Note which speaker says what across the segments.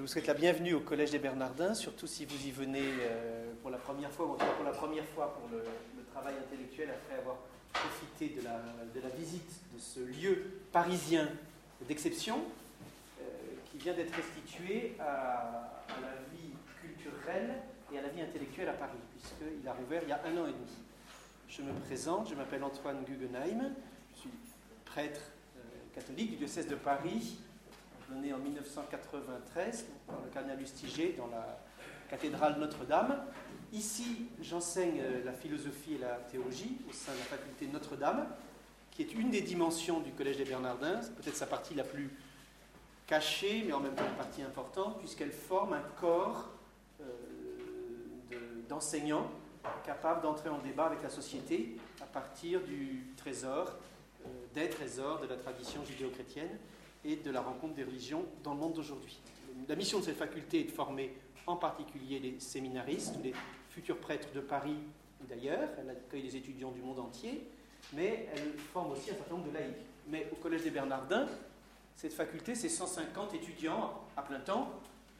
Speaker 1: Je vous souhaite la bienvenue au Collège des Bernardins, surtout si vous y venez euh, pour la première fois, ou en tout cas pour la première fois pour le, travail intellectuel, après avoir profité de la, visite de ce lieu parisien d'exception, euh, qui vient d'être restitué à, la vie culturelle et à la vie intellectuelle à Paris, puisqu'il a rouvert il y a un an et demi. Je me présente, je m'appelle Antoine Guggenheim, je suis prêtre euh, catholique du diocèse de Paris, né en 1993 par le cardinal Lustiger dans la cathédrale Notre-Dame. Ici, j'enseigne euh, la philosophie et la théologie au sein de la faculté Notre-Dame, qui est une des dimensions du Collège des Bernardins, peut-être sa partie la plus cachée, mais en même temps une partie importante, puisqu'elle forme un corps euh, d'enseignants capables d'entrer en débat avec la société à partir du trésor, euh, des trésors de la tradition judéo-chrétienne et de la rencontre des religions dans le monde d'aujourd'hui. La mission de cette faculté est de former en particulier les séminaristes, les futurs prêtres de Paris ou d'ailleurs. Elle accueille des étudiants du monde entier, mais elle forme aussi un certain nombre de laïcs. Mais au Collège des Bernardins, cette faculté, c'est 150 étudiants à plein temps,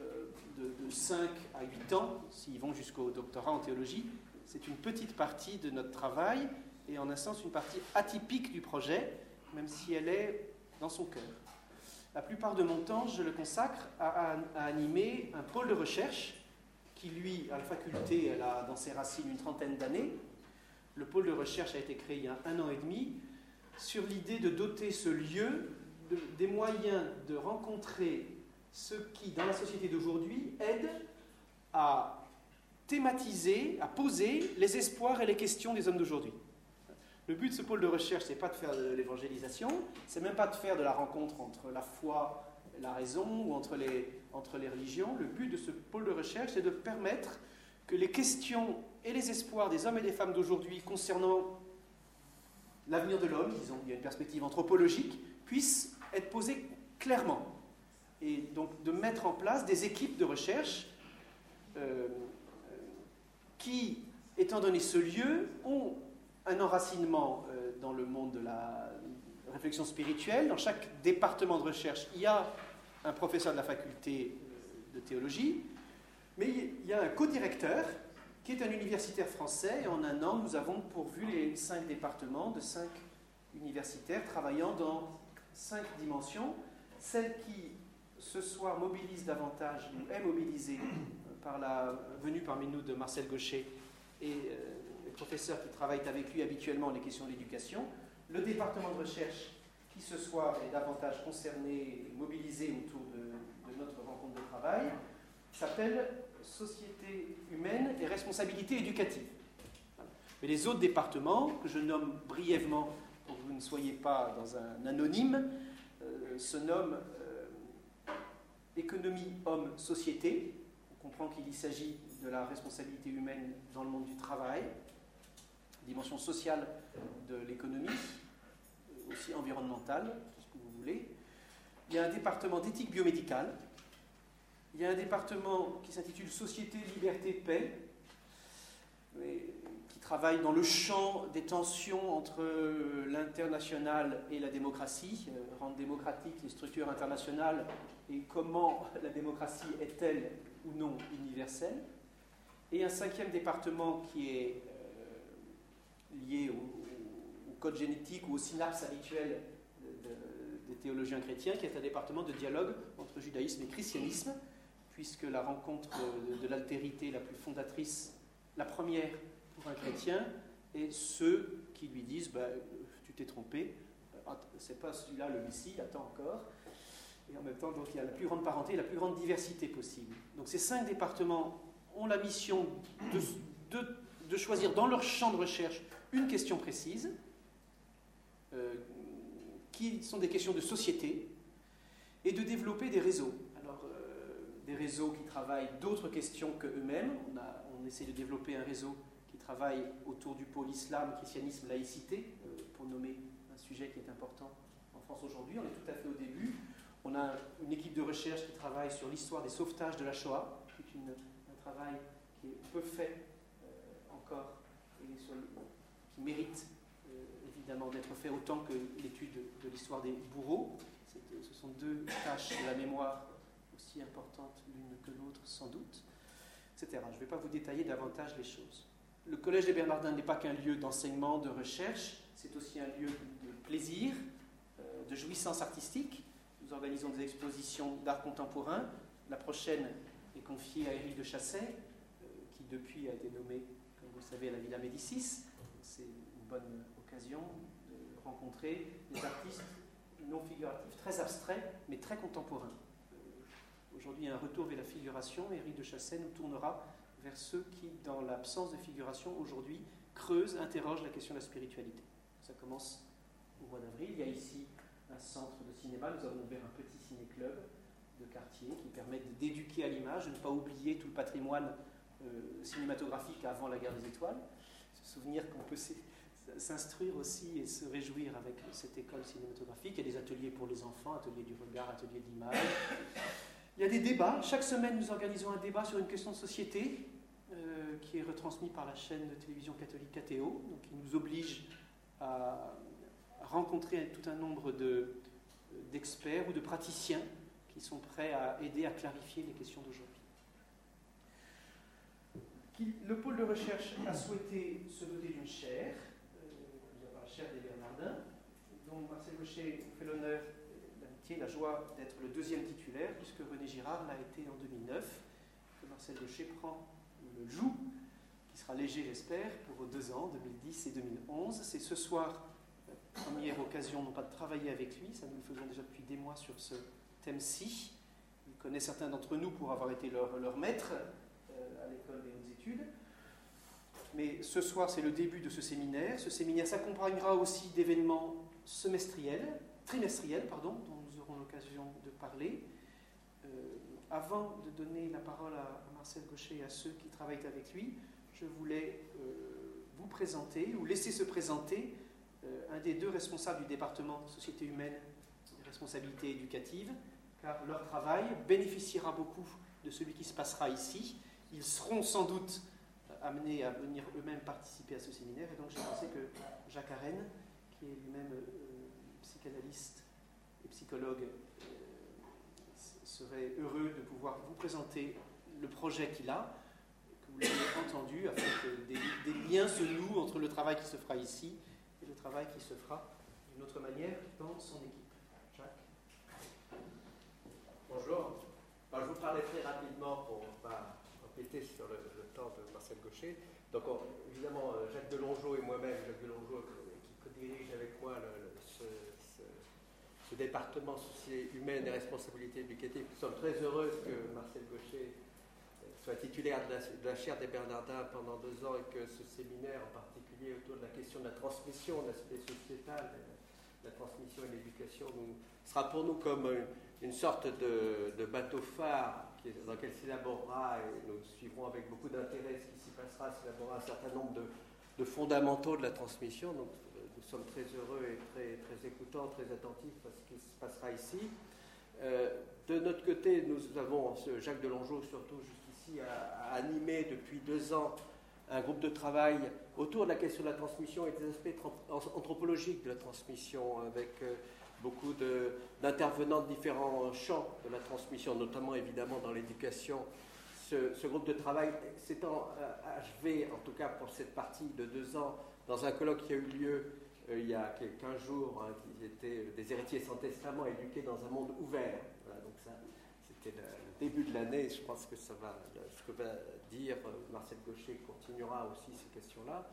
Speaker 1: euh, de, de 5 à 8 ans, s'ils vont jusqu'au doctorat en théologie. C'est une petite partie de notre travail et en un sens une partie atypique du projet, même si elle est dans son cœur. La plupart de mon temps, je le consacre à, animer un pôle de recherche qui, lui, à la faculté, elle a dans ses racines une trentaine d'années. Le pôle de recherche a été créé il y a un an et demi sur l'idée de doter ce lieu des moyens de rencontrer ceux qui, dans la société d'aujourd'hui, aident à thématiser, à poser les espoirs et les questions des hommes d'aujourd'hui. Le but de ce pôle de recherche, c'est pas de faire de l'évangélisation, c'est même pas de faire de la rencontre entre la foi et la raison ou entre les, entre les religions. Le but de ce pôle de recherche, c'est de permettre que les questions et les espoirs des hommes et des femmes d'aujourd'hui concernant l'avenir de l'homme, disons, il y a une perspective anthropologique, puissent être posés clairement. Et donc de mettre en place des équipes de recherche euh, qui, étant donné ce lieu, ont un enracinement euh, dans le monde de la réflexion spirituelle. Dans chaque département de recherche, il y a un professeur de la faculté euh, de théologie, mais il y a un co-directeur qui est un universitaire français. En un an, nous avons pourvu les cinq départements de cinq universitaires travaillant dans cinq dimensions. Celle qui, ce soir, mobilise davantage, ou est mobilisée par la venue parmi nous de Marcel Gaucher et euh, professeurs qui travaillent avec lui habituellement les questions de l'éducation. Le département de recherche, qui ce soir est davantage concerné et mobilisé autour de, notre rencontre de travail, s'appelle Société humaine et responsabilité éducative. Mais les autres départements, que je nomme brièvement pour que vous ne soyez pas dans un anonyme, euh, se nomment euh, économie, homme, société. On comprend qu'il s'agit de la responsabilité humaine dans le monde du travail, dimension sociale de l'économie, aussi environnementale, tout ce que vous voulez. Il y a un département d'éthique biomédicale. Il y a un département qui s'intitule Société, Liberté, Paix, qui travaille dans le champ des tensions entre l'international et la démocratie, euh, rendre démocratiques les structures internationales et comment la démocratie est-elle ou non universelle. Et un cinquième département qui est lié au, code génétique ou aux synapses habituelles des théologiens chrétiens, qui est un département de dialogue entre judaïsme et christianisme, puisque la rencontre de, l'altérité la plus fondatrice, la première pour un chrétien, est ceux qui lui disent bah, Tu t'es trompé, c'est pas celui-là le Messie, attends encore. Et en même temps, il y a la plus grande parenté, la plus grande diversité possible. Donc ces cinq départements ont la mission de de choisir dans leur champ de recherche une question précise, euh, qui sont des questions de société, et de développer des réseaux. Alors, euh, des réseaux qui travaillent d'autres questions que eux-mêmes. On, essaie de développer un réseau qui travaille autour du pôle islam, christianisme, laïcité, euh, pour nommer un sujet qui est important en France aujourd'hui. On est tout à fait au début. On a une équipe de recherche qui travaille sur l'histoire des sauvetages de la Shoah, qui est un travail qui est peu fait qui mérite euh, évidemment d'être fait autant que l'étude de, l'histoire des bourreaux. ce sont deux tâches de la mémoire aussi importantes l'une que l'autre sans doute, etc. Je ne vais pas vous détailler davantage les choses. Le Collège des Bernardins n'est pas qu'un lieu d'enseignement, de recherche, c'est aussi un lieu de plaisir, euh, de jouissance artistique. Nous organisons des expositions d'art contemporain. La prochaine est confiée à Éric de Chasset, euh, qui depuis a été nommé, comme vous le savez, à la Villa Médicis. C'est une bonne occasion de rencontrer des artistes non figuratifs, très abstraits, mais très contemporains. Euh, aujourd'hui, un retour vers la figuration. Éric de Chasset nous tournera vers ceux qui, dans l'absence de figuration aujourd'hui, creusent, interrogent la question de la spiritualité. Ça commence au mois d'avril. Il y a ici un centre de cinéma. Nous avons ouvert un petit ciné-club de quartier qui permet d'éduquer à l'image, de ne pas oublier tout le patrimoine euh, cinématographique avant la guerre des étoiles. Souvenir qu'on peut s'instruire aussi et se réjouir avec cette école cinématographique. Il y a des ateliers pour les enfants, ateliers du regard, ateliers d'image. Il y a des débats. Chaque semaine, nous organisons un débat sur une question de société euh, qui est retransmis par la chaîne de télévision catholique KTO, donc qui nous oblige à rencontrer tout un nombre d'experts ou de praticiens qui sont prêts à aider à clarifier les questions d'aujourd'hui. Le pôle de recherche a souhaité se doter d'une chaire, euh, la chaire des Bernardins, dont Marcel Gaucher fait l'honneur, l'amitié, la joie d'être le deuxième titulaire, puisque René Girard l'a été en 2009, que Marcel Gaucher prend le joug, qui sera léger j'espère, pour deux ans, 2010 et 2011. C'est ce soir la première occasion, non pas de travailler avec lui, ça nous le faisons déjà depuis des mois sur ce thème-ci. Il connaît certains d'entre nous pour avoir été leur, maître euh, à l'école des Mais ce soir, c'est le début de ce séminaire. Ce séminaire s'accompagnera aussi d'événements semestriels, trimestriels, pardon, dont nous aurons l'occasion de parler. Euh, avant de donner la parole à, Marcel Gaucher et à ceux qui travaillent avec lui, je voulais euh, vous présenter, ou laisser se présenter, un des deux responsables du département Société humaine et responsabilité éducative, car leur travail bénéficiera beaucoup de celui qui se passera ici. Ils seront sans doute amenés à venir eux-mêmes participer à ce séminaire, et donc j'ai pensé que Jacques Arène, qui est lui-même euh, psychanalyste et psychologue, euh, serait heureux de pouvoir vous présenter le projet qu'il a, que vous l'ayez entendu, afin que des, liens se nouent entre le travail qui se fera ici et le travail qui se fera d'une autre manière dans son équipe.
Speaker 2: Bonjour. je vous parlais très rapidement pour ne empiéter sur le, temps de Marcel Gaucher. Donc, évidemment, euh, Jacques Delongeau et moi-même, Jacques Delongeau qui co-dirige avec moi ce, département société humaine et responsabilité éducative, nous sommes très heureux que Marcel Gaucher euh, soit titulaire de la, chaire des Bernardins pendant deux ans et que ce séminaire, en particulier autour de la question de la transmission, de l'aspect sociétal, la transmission et l'éducation, sera pour nous comme une sorte de, bateau phare dans lequel s'élaborera, et nous suivrons avec beaucoup d'intérêt ce qui s'y passera, s'élaborera un certain nombre de, fondamentaux de la transmission. Donc euh, nous sommes très heureux et très, très écoutants, très attentifs à ce qui se passera ici. Euh, de notre côté, nous avons, Jacques Delongeau surtout jusqu'ici, a, animé depuis deux ans un groupe de travail autour de la question de la transmission et des aspects anthropologiques de la transmission avec... Euh, beaucoup d'intervenants de, différents champs de la transmission, notamment évidemment dans l'éducation. Ce, groupe de travail s'étant euh, achevé, en tout cas pour cette partie de deux ans, dans un colloque qui a eu lieu euh, il y a 15 jours, hein, qui étaient des héritiers sans testament éduqués dans un monde ouvert. donc ça, c'était le, début de l'année. Je pense que ça va, ce que va dire euh, Marcel Gaucher continuera aussi ces questions-là.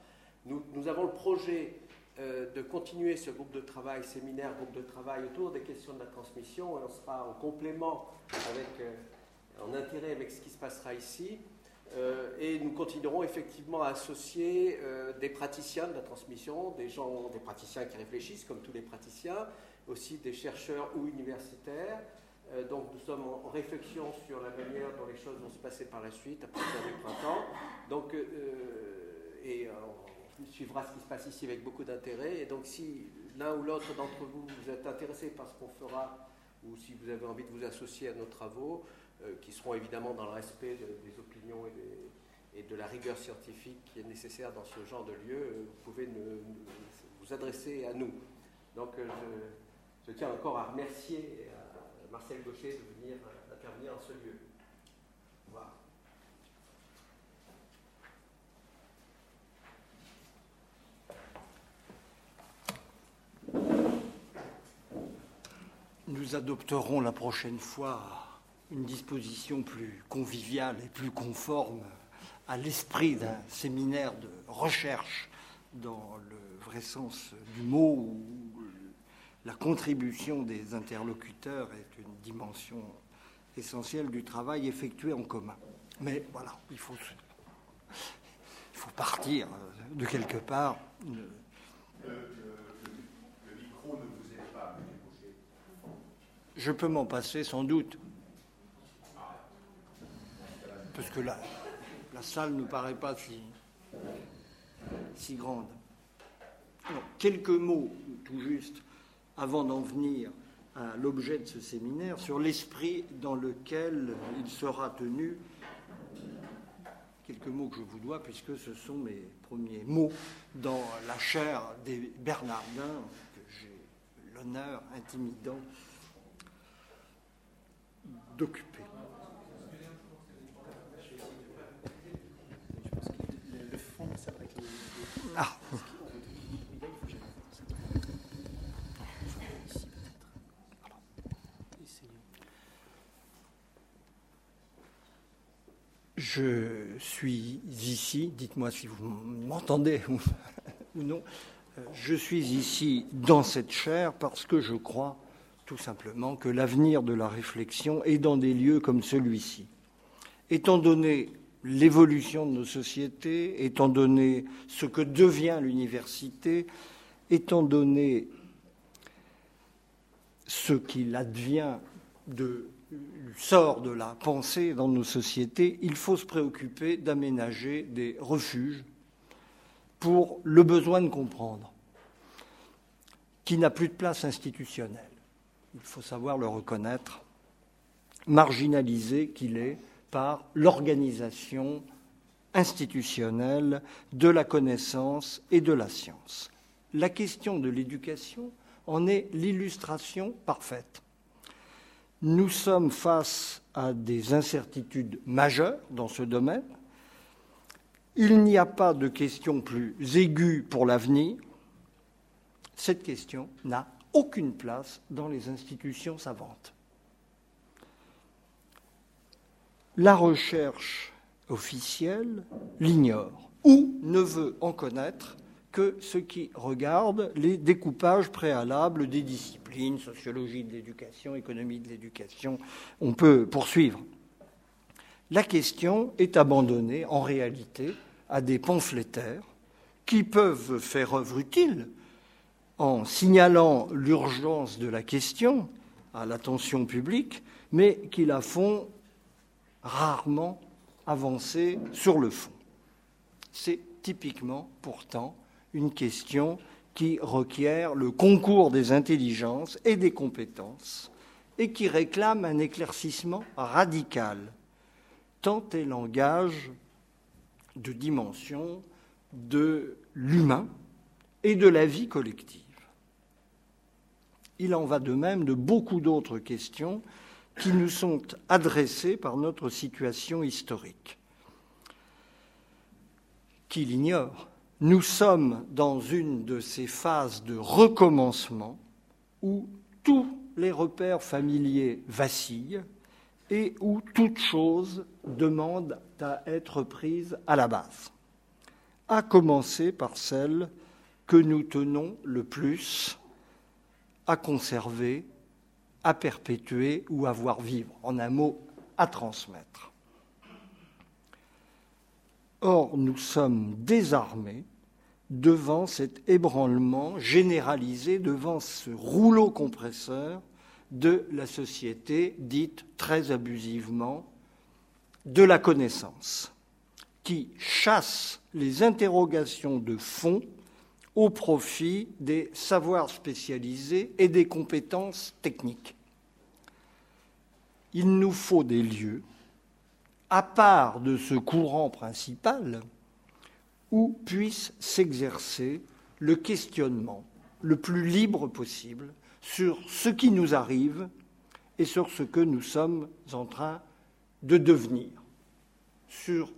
Speaker 2: Nous, avons le projet euh, de continuer ce groupe de travail, séminaire, groupe de travail autour des questions de la transmission. on sera en complément, euh, en intérêt avec ce qui se passera ici. Euh, et nous continuerons effectivement à associer des praticiens de la transmission, des gens, des praticiens qui réfléchissent, comme tous les praticiens, aussi des chercheurs ou universitaires. donc nous sommes en, réflexion sur la manière dont les choses vont se passer par la suite, à partir du printemps. Donc, et suivra ce qui se passe ici avec beaucoup d'intérêt. Et donc, si l'un ou l'autre d'entre vous, vous êtes intéressé par ce qu'on fera, ou si vous avez envie de vous associer à nos travaux, euh, qui seront évidemment dans le respect des opinions et, de la rigueur scientifique qui est nécessaire dans ce genre de lieu, euh, vous pouvez vous adresser à nous. Donc, euh, je, tiens encore à remercier Marcel Gaucher de venir intervenir intervenir en ce lieu.
Speaker 3: Nous adopterons la prochaine fois une disposition plus conviviale et plus conforme à l'esprit d'un séminaire de recherche dans le vrai sens du mot, où la contribution des interlocuteurs est une dimension essentielle du travail effectué en commun. Mais voilà, il faut, il faut partir de quelque part. Je peux m'en passer sans doute. Parce que la, salle ne paraît pas si, si grande. quelques mots, tout juste, avant d'en venir à l'objet de ce séminaire, sur l'esprit dans lequel il sera tenu. Quelques mots que je vous dois, puisque ce sont mes premiers mots dans la chaire des Bernardins, que j'ai l'honneur intimidant d'occuper. Ah. Je suis ici, dites-moi si vous m'entendez ou non, euh, je suis ici dans cette chaire parce que je crois tout simplement que l'avenir de la réflexion est dans des lieux comme celui-ci. Étant donné l'évolution de nos sociétés, étant donné ce que devient l'université, étant donné ce qu'il advient de sort de la pensée dans nos sociétés, il faut se préoccuper d'aménager des refuges pour le besoin de comprendre, qui n'a plus de place institutionnelle il faut savoir le reconnaître, marginalisé qu'il est par l'organisation institutionnelle de la connaissance et de la science. La question de l'éducation en est l'illustration parfaite. Nous sommes face à des incertitudes majeures dans ce domaine. Il n'y a pas de question plus aiguë pour l'avenir. Cette question n'a aucune place dans les institutions savantes. La recherche officielle l'ignore ou ne veut en connaître que ce qui regarde les découpages préalables des disciplines, sociologie de l'éducation, économie de l'éducation, on peut poursuivre. La question est abandonnée en réalité à des pamphlétaires qui peuvent faire œuvre utile en signalant l'urgence de la question à l'attention publique, mais qui la font rarement avancer sur le fond. C'est typiquement pourtant une question qui requiert le concours des intelligences et des compétences et qui réclame un éclaircissement radical, tant elle engage de dimensions de l'humain et de la vie collective. Il en va de même de beaucoup d'autres questions qui nous sont adressées par notre situation historique. Qui l'ignore, nous sommes dans une de ces phases de recommencement où tous les repères familiers vacillent et où toute chose demande à être prise à la base, à commencer par celle que nous tenons le plus à conserver, à perpétuer ou à voir vivre. En un mot, à transmettre. Or, nous sommes désarmés devant cet ébranlement généralisé, devant ce rouleau compresseur de la société dite très abusivement de la connaissance, qui chasse les interrogations de fond au profit des savoirs spécialisés et des compétences techniques. Il nous faut des lieux, à part de ce courant principal, où puisse s'exercer le questionnement le plus libre possible sur ce qui nous arrive et sur ce que nous sommes en train de devenir, sur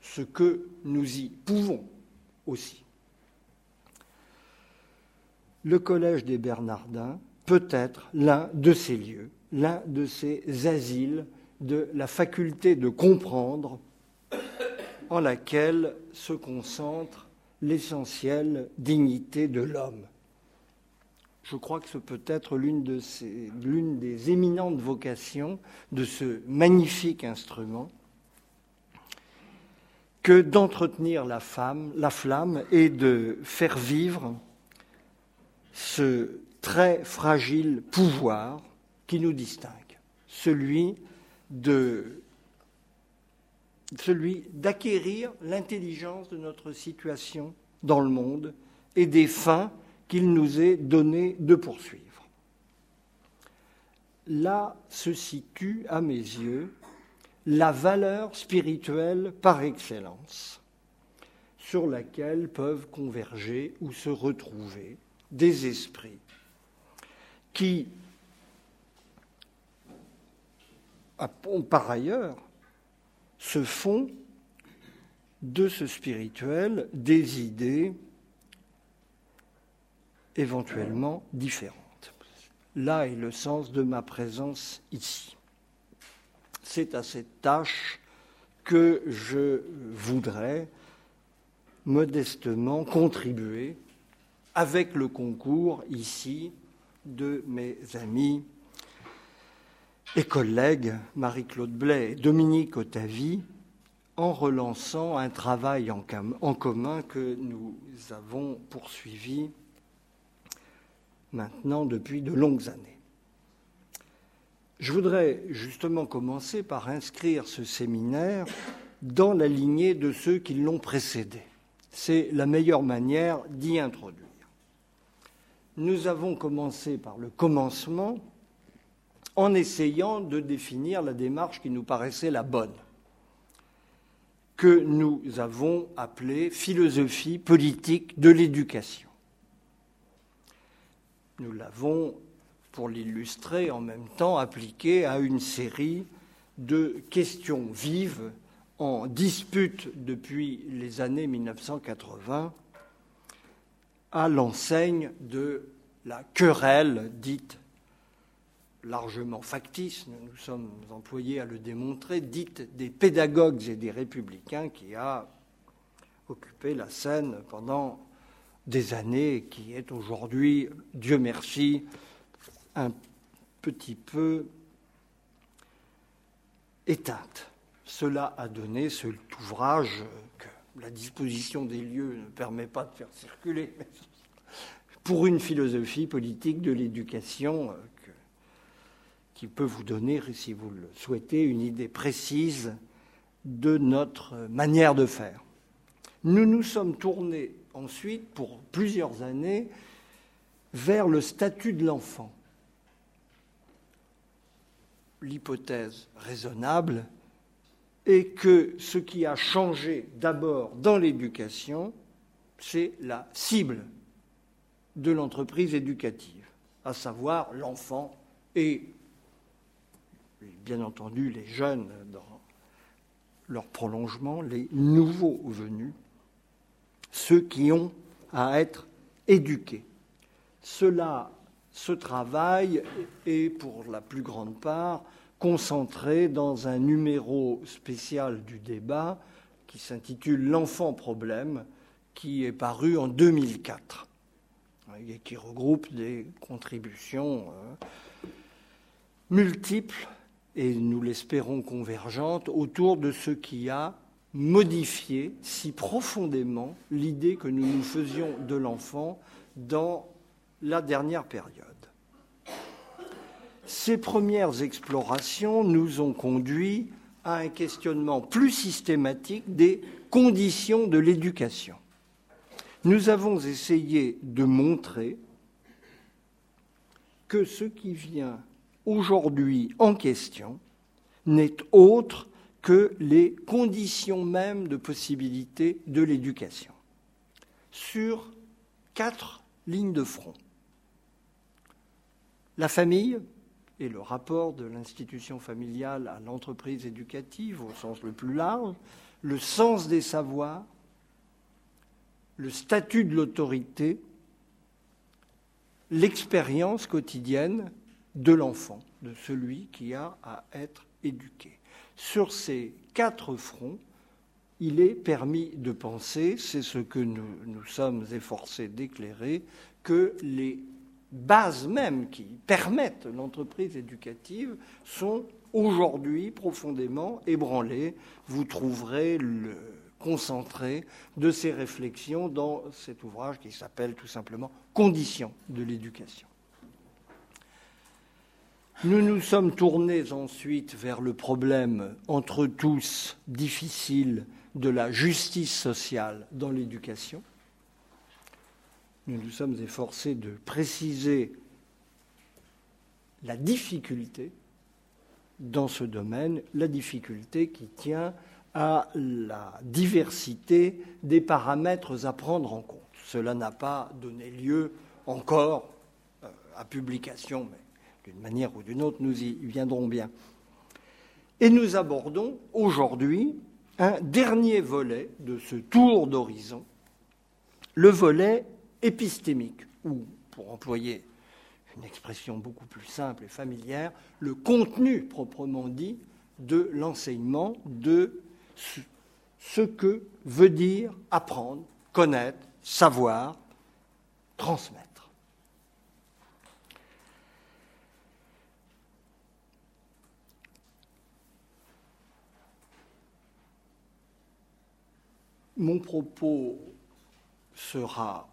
Speaker 3: ce que nous y pouvons aussi. Le Collège des Bernardins peut être l'un de ces lieux, l'un de ces asiles de la faculté de comprendre en laquelle se concentre l'essentielle dignité de l'homme. Je crois que ce peut être l'une de l'une des éminentes vocations de ce magnifique instrument que d'entretenir la flamme et de faire vivre ce très fragile pouvoir qui nous distingue, celui d'acquérir l'intelligence de notre situation dans le monde et des fins qu'il nous est donné de poursuivre. Là se situe, à mes yeux, la valeur spirituelle par excellence, sur laquelle peuvent converger ou se retrouver des esprits qui, par ailleurs, se font de ce spirituel des idées éventuellement différentes. Là est le sens de ma présence ici. C'est à cette tâche que je voudrais modestement contribuer avec le concours ici de mes amis et collègues Marie-Claude Blais et Dominique Otavi en relançant un travail en, commun que nous avons poursuivi maintenant depuis de longues années. Je voudrais justement commencer par inscrire ce séminaire dans la lignée de ceux qui l'ont précédé. C'est la meilleure manière d'y introduire. Nous avons commencé par le commencement en essayant de définir la démarche qui nous paraissait la bonne, que nous avons appelée philosophie politique de l'éducation. Nous l'avons, pour l'illustrer, en même temps appliquée à une série de questions vives en dispute depuis les années 1980 à l'enseigne de la querelle dite largement factice, nous nous sommes employés à le démontrer, dite des pédagogues et des républicains qui a occupé la scène pendant des années, qui est aujourd'hui, Dieu merci, un petit peu éteinte. Cela a donné cet ouvrage la disposition des lieux ne permet pas de faire circuler, pour une philosophie politique de l'éducation qui peut vous donner, si vous le souhaitez, une idée précise de notre manière de faire. Nous nous sommes tournés ensuite, pour plusieurs années, vers le statut de l'enfant. L'hypothèse raisonnable est que ce qui a changé d'abord dans l'éducation, c'est la cible de l'entreprise éducative, à savoir l'enfant et bien entendu les jeunes dans leur prolongement, les nouveaux venus, ceux qui ont à être éduqués. Cela, ce travail est pour la plus grande part concentré dans un numéro spécial du débat qui s'intitule L'enfant problème, qui est paru en 2004 et qui regroupe des contributions euh, multiples et nous l'espérons convergente, autour de ce qui a modifié si profondément l'idée que nous nous faisions de l'enfant dans la dernière période. Ces premières explorations nous ont conduit à un questionnement plus systématique des conditions de l'éducation. Nous avons essayé de montrer que ce qui vient aujourd'hui en question n'est autre que les conditions mêmes de possibilité de l'éducation, sur quatre lignes de front. La famille, et le rapport de l'institution familiale à l'entreprise éducative au sens le plus large, le sens des savoirs, le statut de l'autorité, l'expérience quotidienne de l'enfant, de celui qui a à être éduqué. Sur ces quatre fronts, il est permis de penser, c'est ce que nous nous sommes efforcés d'éclairer, que les bases mêmes qui permettent l'entreprise éducative sont aujourd'hui profondément ébranlées. Vous trouverez le concentré de ces réflexions dans cet ouvrage qui s'appelle tout simplement Conditions de l'éducation. Nous nous sommes tournés ensuite vers le problème entre tous difficile de la justice sociale dans l'éducation. Nous nous sommes efforcés de préciser la difficulté dans ce domaine, la difficulté qui tient à la diversité des paramètres à prendre en compte. Cela n'a pas donné lieu encore euh, à publication, mais d'une manière ou d'une autre, nous y viendrons bien. Et nous abordons aujourd'hui un dernier volet de ce tour d'horizon, le volet épistémique, ou, pour employer une expression beaucoup plus simple et familière, le contenu proprement dit de l'enseignement de ce que veut dire apprendre, connaître, savoir, transmettre. Mon propos sera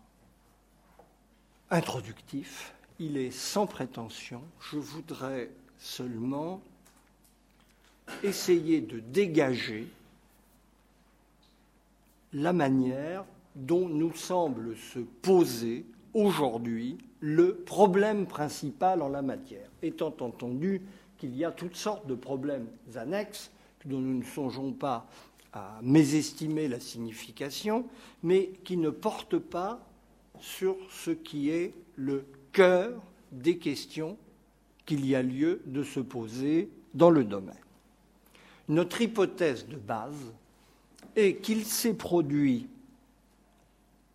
Speaker 3: introductif, il est sans prétention. Je voudrais seulement essayer de dégager la manière dont nous semble se poser aujourd'hui le problème principal en la matière, étant entendu qu'il y a toutes sortes de problèmes annexes dont nous ne songeons pas à mésestimer la signification, mais qui ne portent pas sur ce qui est le cœur des questions qu'il y a lieu de se poser dans le domaine. Notre hypothèse de base est qu'il s'est produit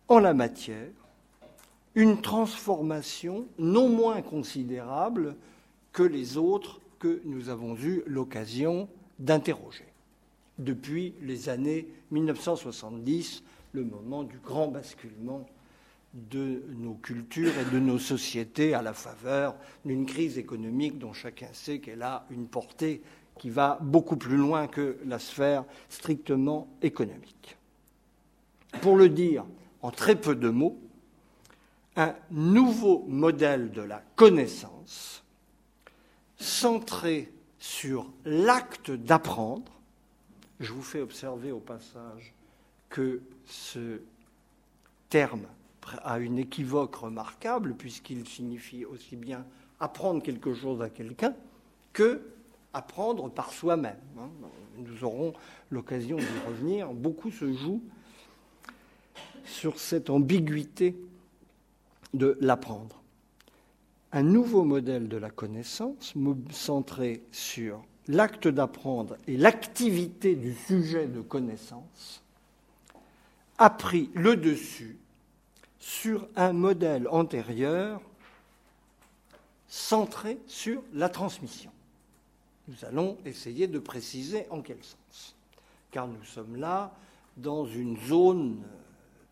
Speaker 3: en la matière une transformation non moins considérable que les autres que nous avons eu l'occasion d'interroger depuis les années 1970, le moment du grand basculement de nos cultures et de nos sociétés à la faveur d'une crise économique dont chacun sait qu'elle a une portée qui va beaucoup plus loin que la sphère strictement économique. Pour le dire en très peu de mots, un nouveau modèle de la connaissance centré sur l'acte d'apprendre je vous fais observer au passage que ce terme a une équivoque remarquable puisqu'il signifie aussi bien apprendre quelque chose à quelqu'un que apprendre par soi-même. Hein. Nous aurons l'occasion d'y revenir. Beaucoup se joue sur cette ambiguïté de l'apprendre. Un nouveau modèle de la connaissance centré sur l'acte d'apprendre et l'activité du sujet de connaissance a pris le dessus sur un modèle antérieur centré sur la transmission. Nous allons essayer de préciser en quel sens, car nous sommes là dans une zone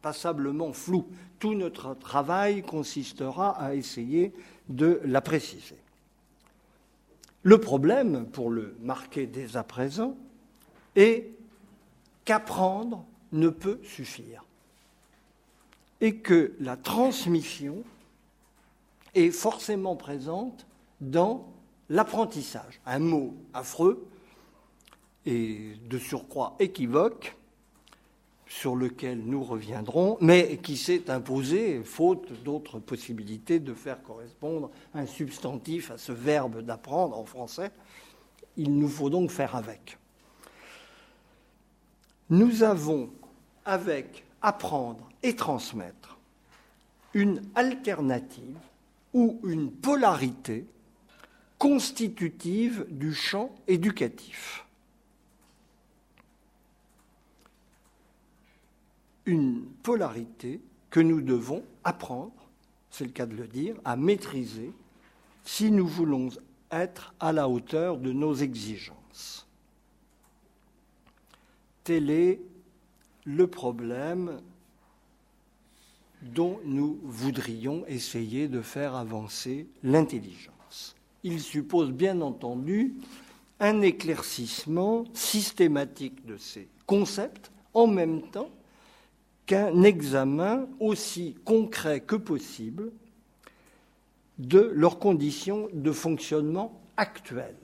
Speaker 3: passablement floue. Tout notre travail consistera à essayer de la préciser. Le problème, pour le marquer dès à présent, est qu'apprendre ne peut suffire et que la transmission est forcément présente dans l'apprentissage. Un mot affreux et de surcroît équivoque sur lequel nous reviendrons, mais qui s'est imposé, faute d'autres possibilités de faire correspondre un substantif à ce verbe d'apprendre en français. Il nous faut donc faire avec. Nous avons, avec apprendre et transmettre, une alternative ou une polarité constitutive du champ éducatif. Une polarité que nous devons apprendre, c'est le cas de le dire, à maîtriser si nous voulons être à la hauteur de nos exigences. Tel est le problème dont nous voudrions essayer de faire avancer l'intelligence. Il suppose bien entendu un éclaircissement systématique de ces concepts en même temps qu'un examen aussi concret que possible de leurs conditions de fonctionnement actuelles.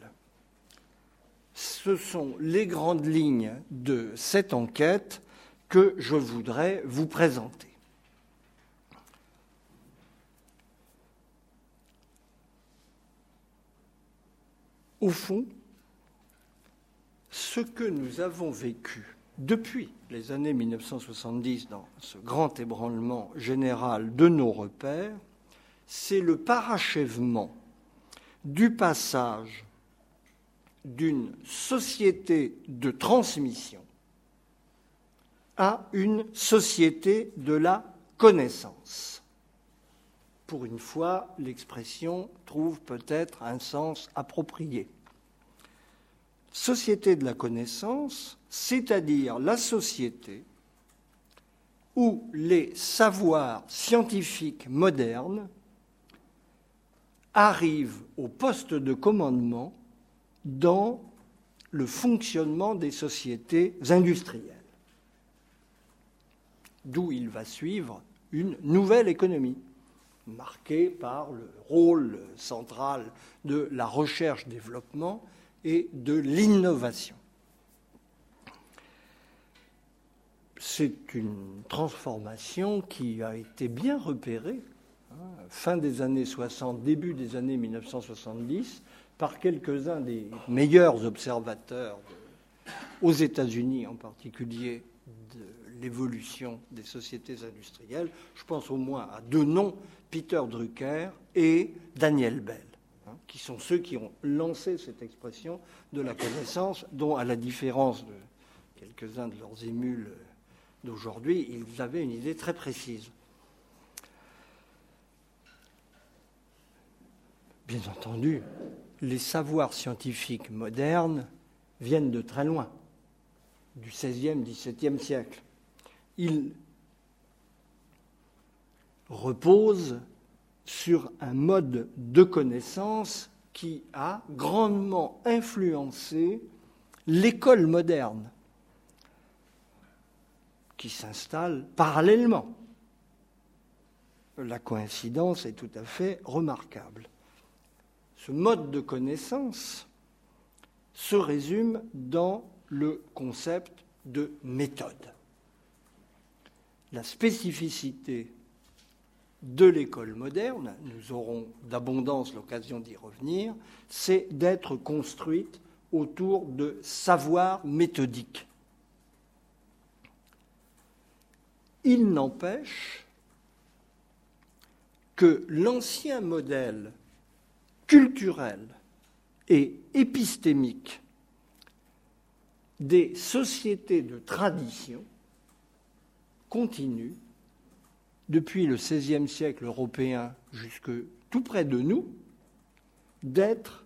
Speaker 3: Ce sont les grandes lignes de cette enquête que je voudrais vous présenter. Au fond, ce que nous avons vécu depuis les années 1970 dans ce grand ébranlement général de nos repères, c'est le parachèvement du passage d'une société de transmission à une société de la connaissance. Pour une fois, l'expression trouve peut-être un sens approprié. Société de la connaissance, c'est-à-dire la société où les savoirs scientifiques modernes arrive au poste de commandement dans le fonctionnement des sociétés industrielles, d'où il va suivre une nouvelle économie marquée par le rôle central de la recherche-développement et de l'innovation. C'est une transformation qui a été bien repérée fin des années 60, début des années 1970, par quelques-uns des meilleurs observateurs aux États-Unis en particulier de l'évolution des sociétés industrielles. Je pense au moins à deux noms, Peter Drucker et Daniel Bell, hein, qui sont ceux qui ont lancé cette expression de la connaissance, dont, à la différence de quelques-uns de leurs émules d'aujourd'hui, ils avaient une idée très précise. Bien entendu, les savoirs scientifiques modernes viennent de très loin, du XVIe, XVIIe siècle. Ils reposent sur un mode de connaissance qui a grandement influencé l'école moderne, qui s'installe parallèlement. La coïncidence est tout à fait remarquable ce mode de connaissance se résume dans le concept de méthode. La spécificité de l'école moderne, nous aurons d'abondance l'occasion d'y revenir, c'est d'être construite autour de savoirs méthodiques. Il n'empêche que l'ancien modèle culturelle et épistémique des sociétés de tradition continue, depuis le XVIe siècle européen jusque tout près de nous, d'être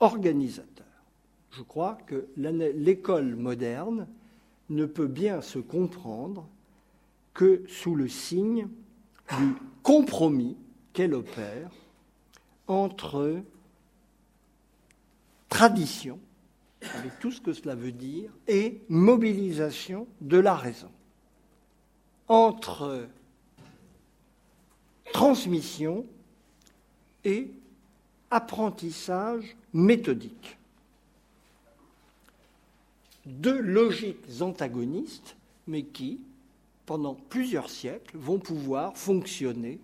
Speaker 3: organisateur. Je crois que l'école moderne ne peut bien se comprendre que sous le signe du compromis qu'elle opère entre tradition, avec tout ce que cela veut dire, et mobilisation de la raison. Entre transmission et apprentissage méthodique. Deux logiques antagonistes, mais qui, pendant plusieurs siècles, vont pouvoir fonctionner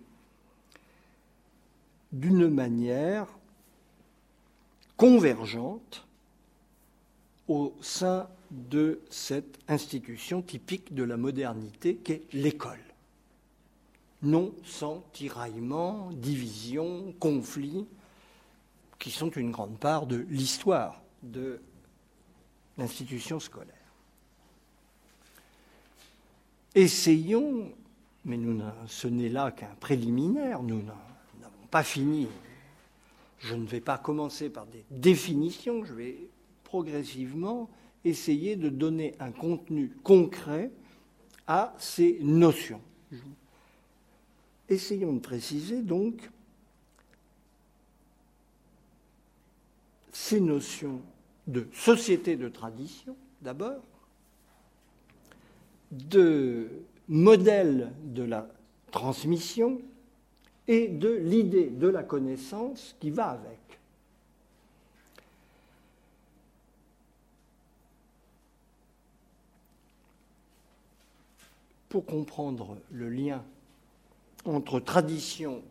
Speaker 3: d'une manière convergente au sein de cette institution typique de la modernité qu'est l'école. Non sans tiraillement, division, conflit, qui sont une grande part de l'histoire de l'institution scolaire. Essayons, mais ce n'est là qu'un préliminaire, nous n'avons pas fini. Je ne vais pas commencer par des définitions, je vais progressivement essayer de donner un contenu concret à ces notions. Essayons de préciser donc ces notions de société de tradition, d'abord, de modèle de la transmission et de l'idée de la connaissance qui va avec. Pour comprendre le lien entre tradition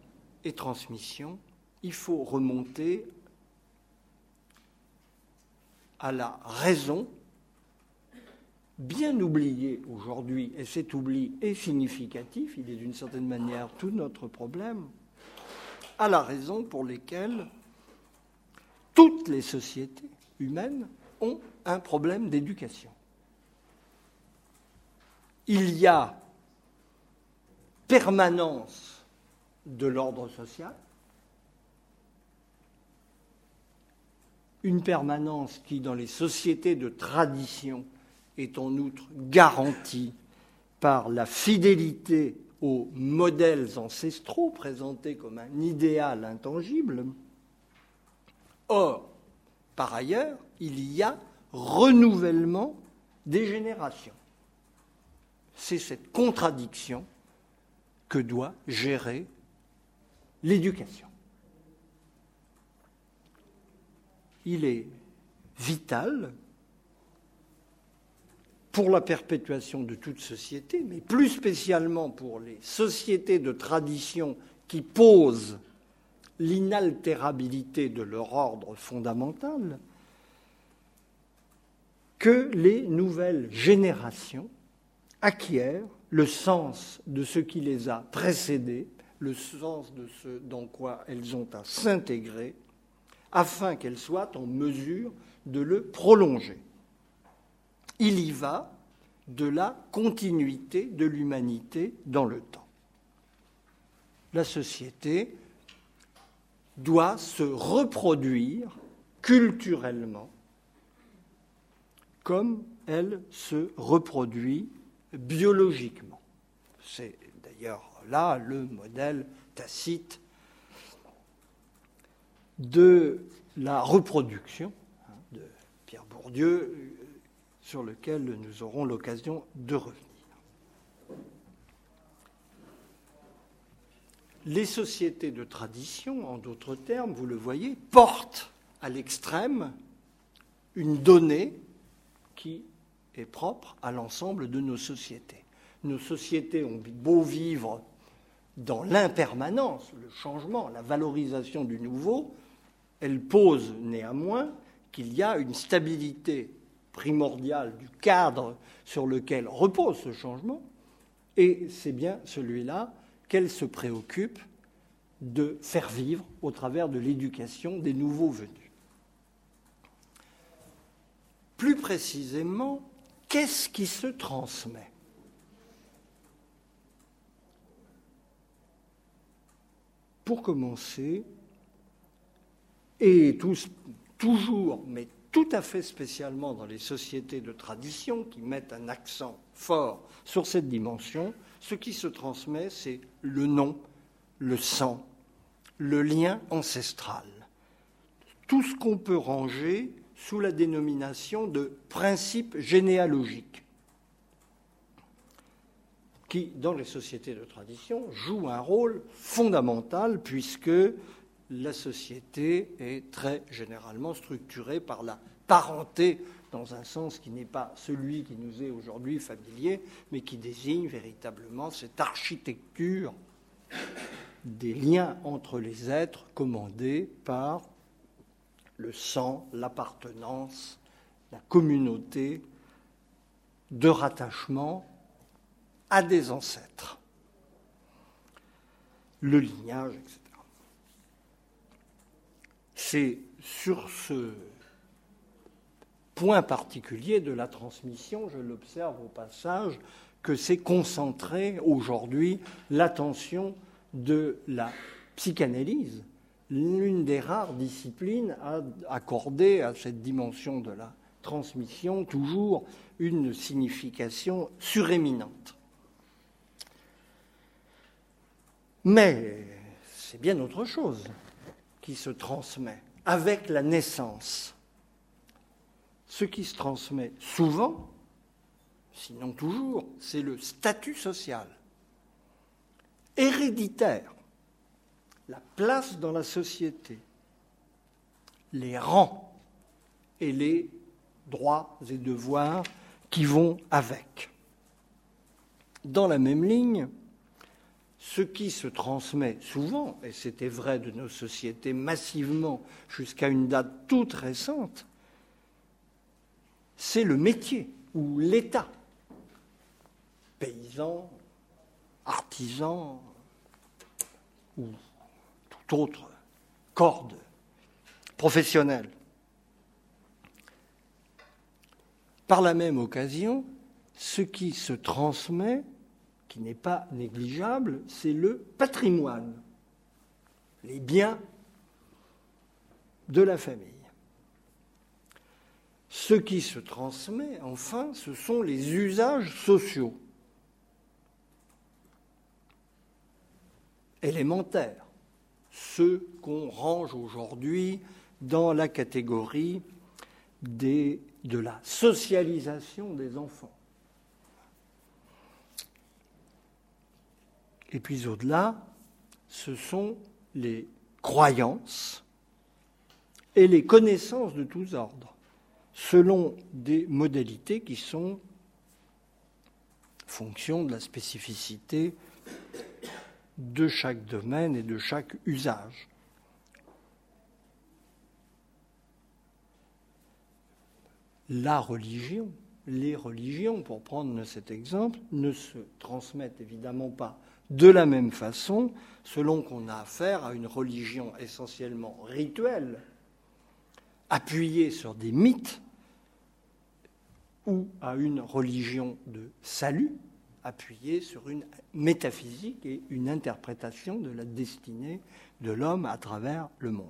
Speaker 3: et transmission, il faut remonter à la raison, bien oubliée aujourd'hui, et cet oubli est significatif, il est d'une certaine manière tout notre problème, à la raison pour lesquelles toutes les sociétés humaines ont un problème d'éducation. Il y a permanence de l'ordre social, une permanence qui, dans les sociétés de tradition, est en outre garantie par la fidélité aux modèles ancestraux présentés comme un idéal intangible. Or, par ailleurs, il y a renouvellement des générations. C'est cette contradiction que doit gérer l'éducation. il est vital pour la perpétuation de toute société, mais plus spécialement pour les sociétés de tradition qui posent l'inaltérabilité de leur ordre fondamental, que les nouvelles générations acquièrent le sens de ce qui les a précédées, le sens de ce dans quoi elles ont à s'intégrer, afin qu'elle soit en mesure de le prolonger. Il y va de la continuité de l'humanité dans le temps. La société doit se reproduire culturellement comme elle se reproduit biologiquement. C'est d'ailleurs là le modèle tacite de la reproduction hein, de Pierre Bourdieu, sur lequel nous aurons l'occasion de revenir. Les sociétés de tradition, en d'autres termes, vous le voyez, portent à l'extrême une donnée qui est propre à l'ensemble de nos sociétés. Nos sociétés ont beau vivre dans l'impermanence, le changement, la valorisation du nouveau, elle pose néanmoins qu'il y a une stabilité primordiale du cadre sur lequel repose ce changement, et c'est bien celui-là qu'elle se préoccupe de faire vivre au travers de l'éducation des nouveaux venus. Plus précisément, qu'est-ce qui se transmet? Pour commencer, et toujours, mais tout à fait spécialement dans les sociétés de tradition qui mettent un accent fort sur cette dimension, ce qui se transmet, c'est le nom, le sang, le lien ancestral. Tout ce qu'on peut ranger sous la dénomination de principe généalogique, qui, dans les sociétés de tradition, joue un rôle fondamental puisque la société est très généralement structurée par la parenté dans un sens qui n'est pas celui qui nous est aujourd'hui familier, mais qui désigne véritablement cette architecture des liens entre les êtres commandés par le sang, l'appartenance, la communauté de rattachement à des ancêtres, le lignage, etc. c'est sur ce point particulier de la transmission, je l'observe au passage, que s'est concentrée aujourd'hui l'attention de la psychanalyse, l'une des rares disciplines à accorder à cette dimension de la transmission toujours une signification suréminente. Mais c'est bien autre chose qui se transmet avec la naissance. Ce qui se transmet souvent, sinon toujours, c'est le statut social, héréditaire, la place dans la société, les rangs et les droits et devoirs qui vont avec. Dans la même ligne, ce qui se transmet souvent, et c'était vrai de nos sociétés massivement jusqu'à une date toute récente, c'est le métier ou l'état. Paysan, artisan ou toute autre corde professionnelle. Par la même occasion, ce qui se transmet qui n'est pas négligeable, c'est le patrimoine, les biens de la famille. Ce qui se transmet, enfin, ce sont les usages sociaux, élémentaires, ceux qu'on range aujourd'hui dans la catégorie de la socialisation des enfants. Et puis au-delà, ce sont les croyances et les connaissances de tous ordres, selon des modalités qui sont fonction de la spécificité de chaque domaine et de chaque usage. La religion, les religions, pour prendre cet exemple, ne se transmettent évidemment pas de la même façon, selon qu'on a affaire à une religion essentiellement rituelle, appuyée sur des mythes, ou à une religion de salut, appuyée sur une métaphysique et une interprétation de la destinée de l'homme à travers le monde.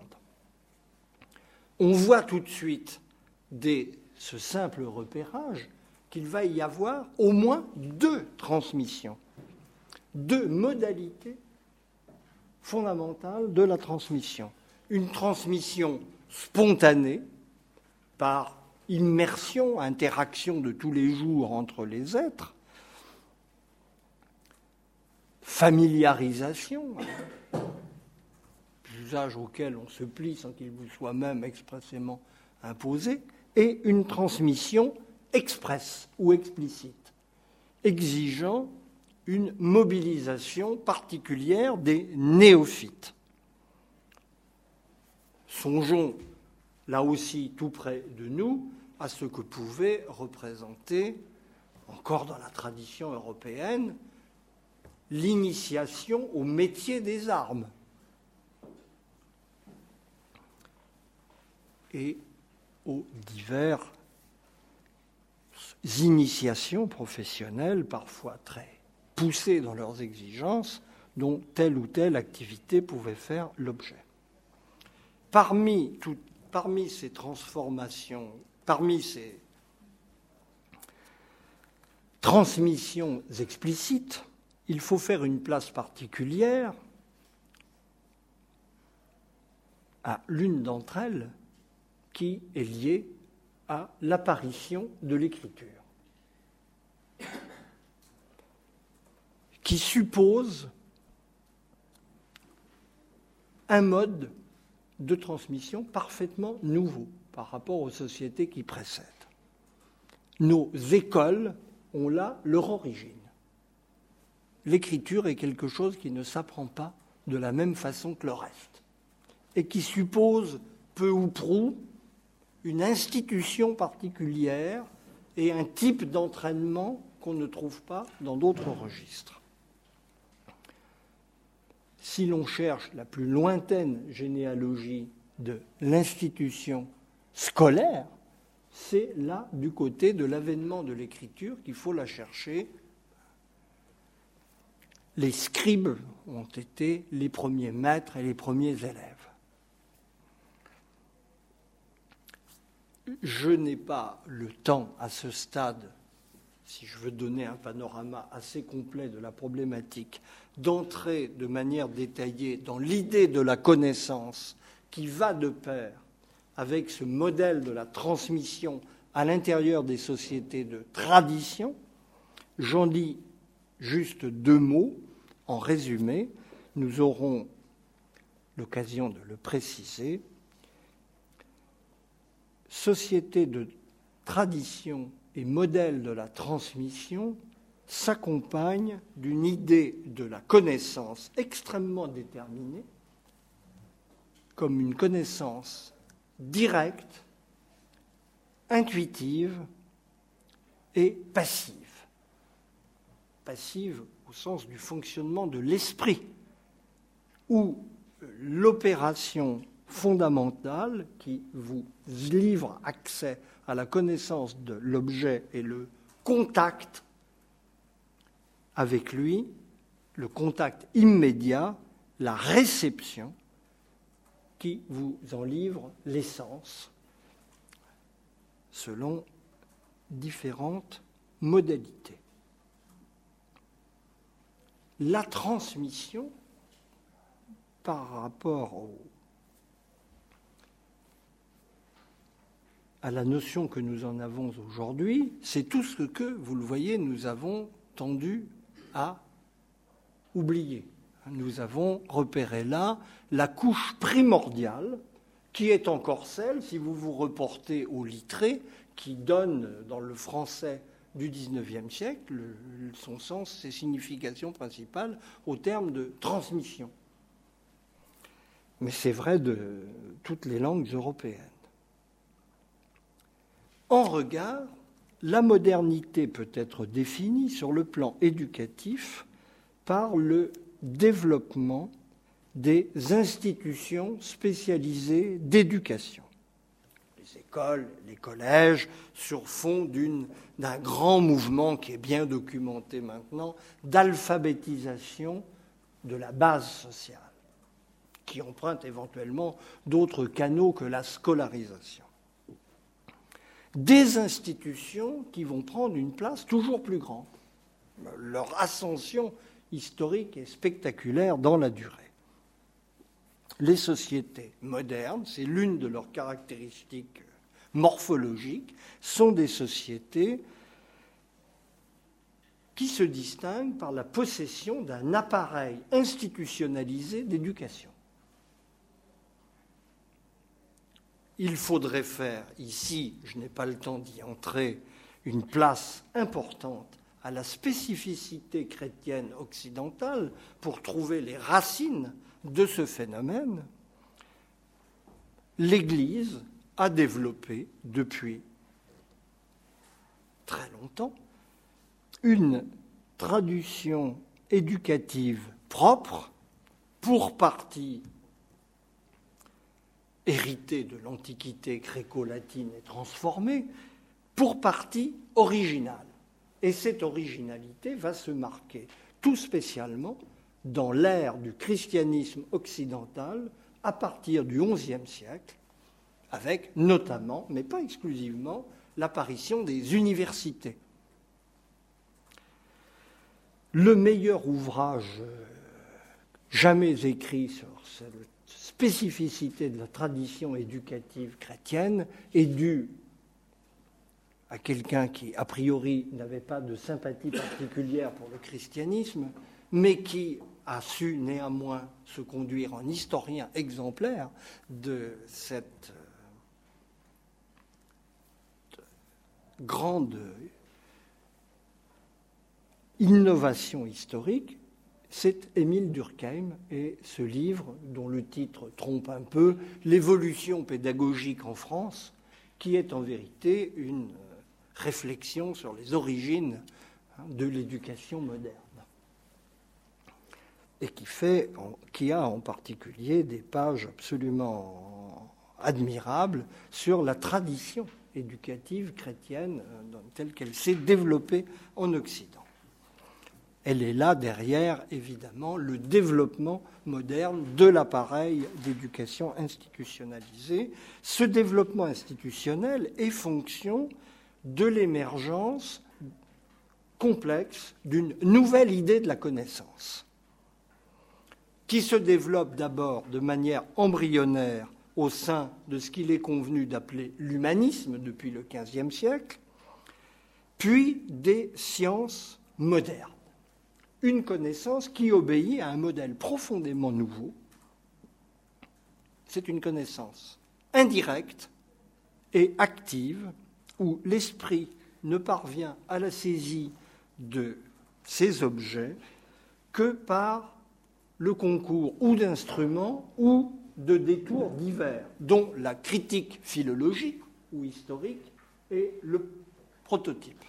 Speaker 3: On voit tout de suite dès ce simple repérage qu'il va y avoir au moins deux transmissions deux modalités fondamentales de la transmission. Une transmission spontanée par immersion, interaction de tous les jours entre les êtres, familiarisation, usage auquel on se plie sans qu'il vous soit même expressément imposé, et une transmission expresse ou explicite, exigeant une mobilisation particulière des néophytes. Songeons là aussi tout près de nous à ce que pouvait représenter, encore dans la tradition européenne, l'initiation au métier des armes. et aux divers initiations professionnelles, parfois très poussés dans leurs exigences dont telle ou telle activité pouvait faire l'objet. Parmi, parmi ces transformations, parmi ces transmissions explicites, il faut faire une place particulière à l'une d'entre elles qui est liée à l'apparition de l'écriture. qui suppose un mode de transmission parfaitement nouveau par rapport aux sociétés qui précèdent. Nos écoles ont là leur origine. L'écriture est quelque chose qui ne s'apprend pas de la même façon que le reste et qui suppose peu ou prou une institution particulière et un type d'entraînement qu'on ne trouve pas dans d'autres registres si l'on cherche la plus lointaine généalogie de l'institution scolaire, c'est là du côté de l'avènement de l'écriture qu'il faut la chercher. Les scribes ont été les premiers maîtres et les premiers élèves. Je n'ai pas le temps à ce stade, si je veux donner un panorama assez complet de la problématique, d'entrer de manière détaillée dans l'idée de la connaissance qui va de pair avec ce modèle de la transmission à l'intérieur des sociétés de tradition. J'en dis juste deux mots. En résumé, nous aurons l'occasion de le préciser société de tradition et modèle de la transmission s'accompagne d'une idée de la connaissance extrêmement déterminée comme une connaissance directe, intuitive et passive. Passive au sens du fonctionnement de l'esprit, où l'opération fondamentale qui vous livre accès à la connaissance de l'objet et le contact avec lui, le contact immédiat, la réception, qui vous en livre l'essence selon différentes modalités. La transmission par rapport à la notion que nous en avons aujourd'hui, c'est tout ce que, vous le voyez, nous avons tendu à oublier. Nous avons repéré là la couche primordiale, qui est encore celle, si vous vous reportez au littré, qui donne dans le français du XIXe siècle son sens, ses significations principales au terme de transmission. Mais c'est vrai de toutes les langues européennes. En regard, la modernité peut être définie sur le plan éducatif par le développement des institutions spécialisées d'éducation. Les collèges, sur fond d'un grand mouvement qui est bien documenté maintenant, d'alphabétisation de la base sociale, qui emprunte éventuellement d'autres canaux que la scolarisation des institutions qui vont prendre une place toujours plus grande. Leur ascension historique est spectaculaire dans la durée. Les sociétés modernes, c'est l'une de leurs caractéristiques morphologiques, sont des sociétés qui se distinguent par la possession d'un appareil institutionnalisé d'éducation. il faudrait faire ici, je n'ai pas le temps d'y entrer, une place importante à la spécificité chrétienne occidentale pour trouver les racines de ce phénomène, l'Église a développé depuis très longtemps une traduction éducative propre, pour partie hérité de l'Antiquité gréco-latine et transformée, pour partie originale. Et cette originalité va se marquer tout spécialement dans l'ère du christianisme occidental à partir du XIe siècle, avec notamment, mais pas exclusivement, l'apparition des universités. Le meilleur ouvrage jamais écrit sur spécificité de la tradition éducative chrétienne est due à quelqu'un qui, a priori, n'avait pas de sympathie particulière pour le christianisme, mais qui a su néanmoins se conduire en historien exemplaire de cette euh, grande innovation historique c'est Émile Durkheim et ce livre, dont le titre trompe un peu, L'évolution pédagogique en France, qui est en vérité une réflexion sur les origines hein, de l'éducation moderne. et qui, fait, qui a en particulier des pages absolument admirables sur la tradition éducative chrétienne euh, telle qu'elle s'est développée en Occident. Elle est là derrière, évidemment, le développement moderne de l'appareil d'éducation institutionnalisée. Ce développement institutionnel est fonction de l'émergence complexe d'une nouvelle idée de la connaissance, qui se développe d'abord de manière embryonnaire au sein de ce qu'il est convenu d'appeler l'humanisme depuis le XVe siècle, puis des sciences modernes. Une connaissance qui obéit à un modèle profondément nouveau. C'est une connaissance indirecte et active où l'esprit ne parvient à la saisie de ces objets que par le concours ou d'instruments ou de détours divers, dont la critique philologique ou historique est le prototype.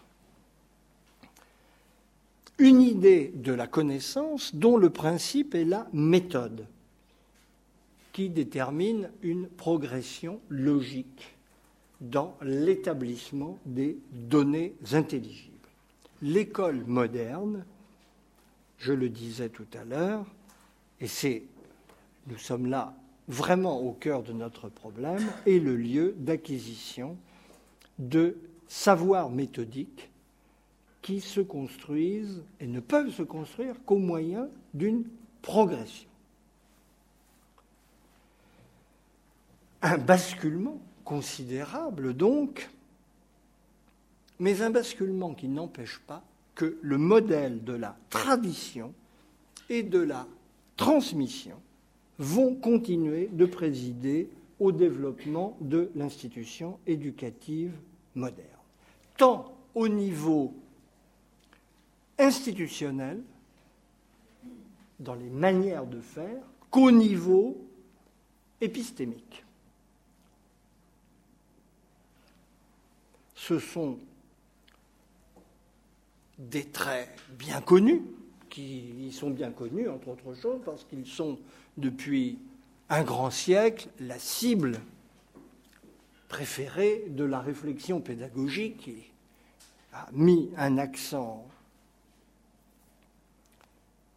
Speaker 3: Une idée de la connaissance dont le principe est la méthode, qui détermine une progression logique dans l'établissement des données intelligibles. L'école moderne, je le disais tout à l'heure, et c'est, nous sommes là vraiment au cœur de notre problème, est le lieu d'acquisition de savoirs méthodiques qui se construisent et ne peuvent se construire qu'au moyen d'une progression. Un basculement considérable donc, mais un basculement qui n'empêche pas que le modèle de la tradition et de la transmission vont continuer de présider au développement de l'institution éducative moderne, tant au niveau institutionnel, dans les manières de faire, qu'au niveau épistémique. Ce sont des traits bien connus, qui sont bien connus, entre autres choses, parce qu'ils sont depuis un grand siècle la cible préférée de la réflexion pédagogique qui a mis un accent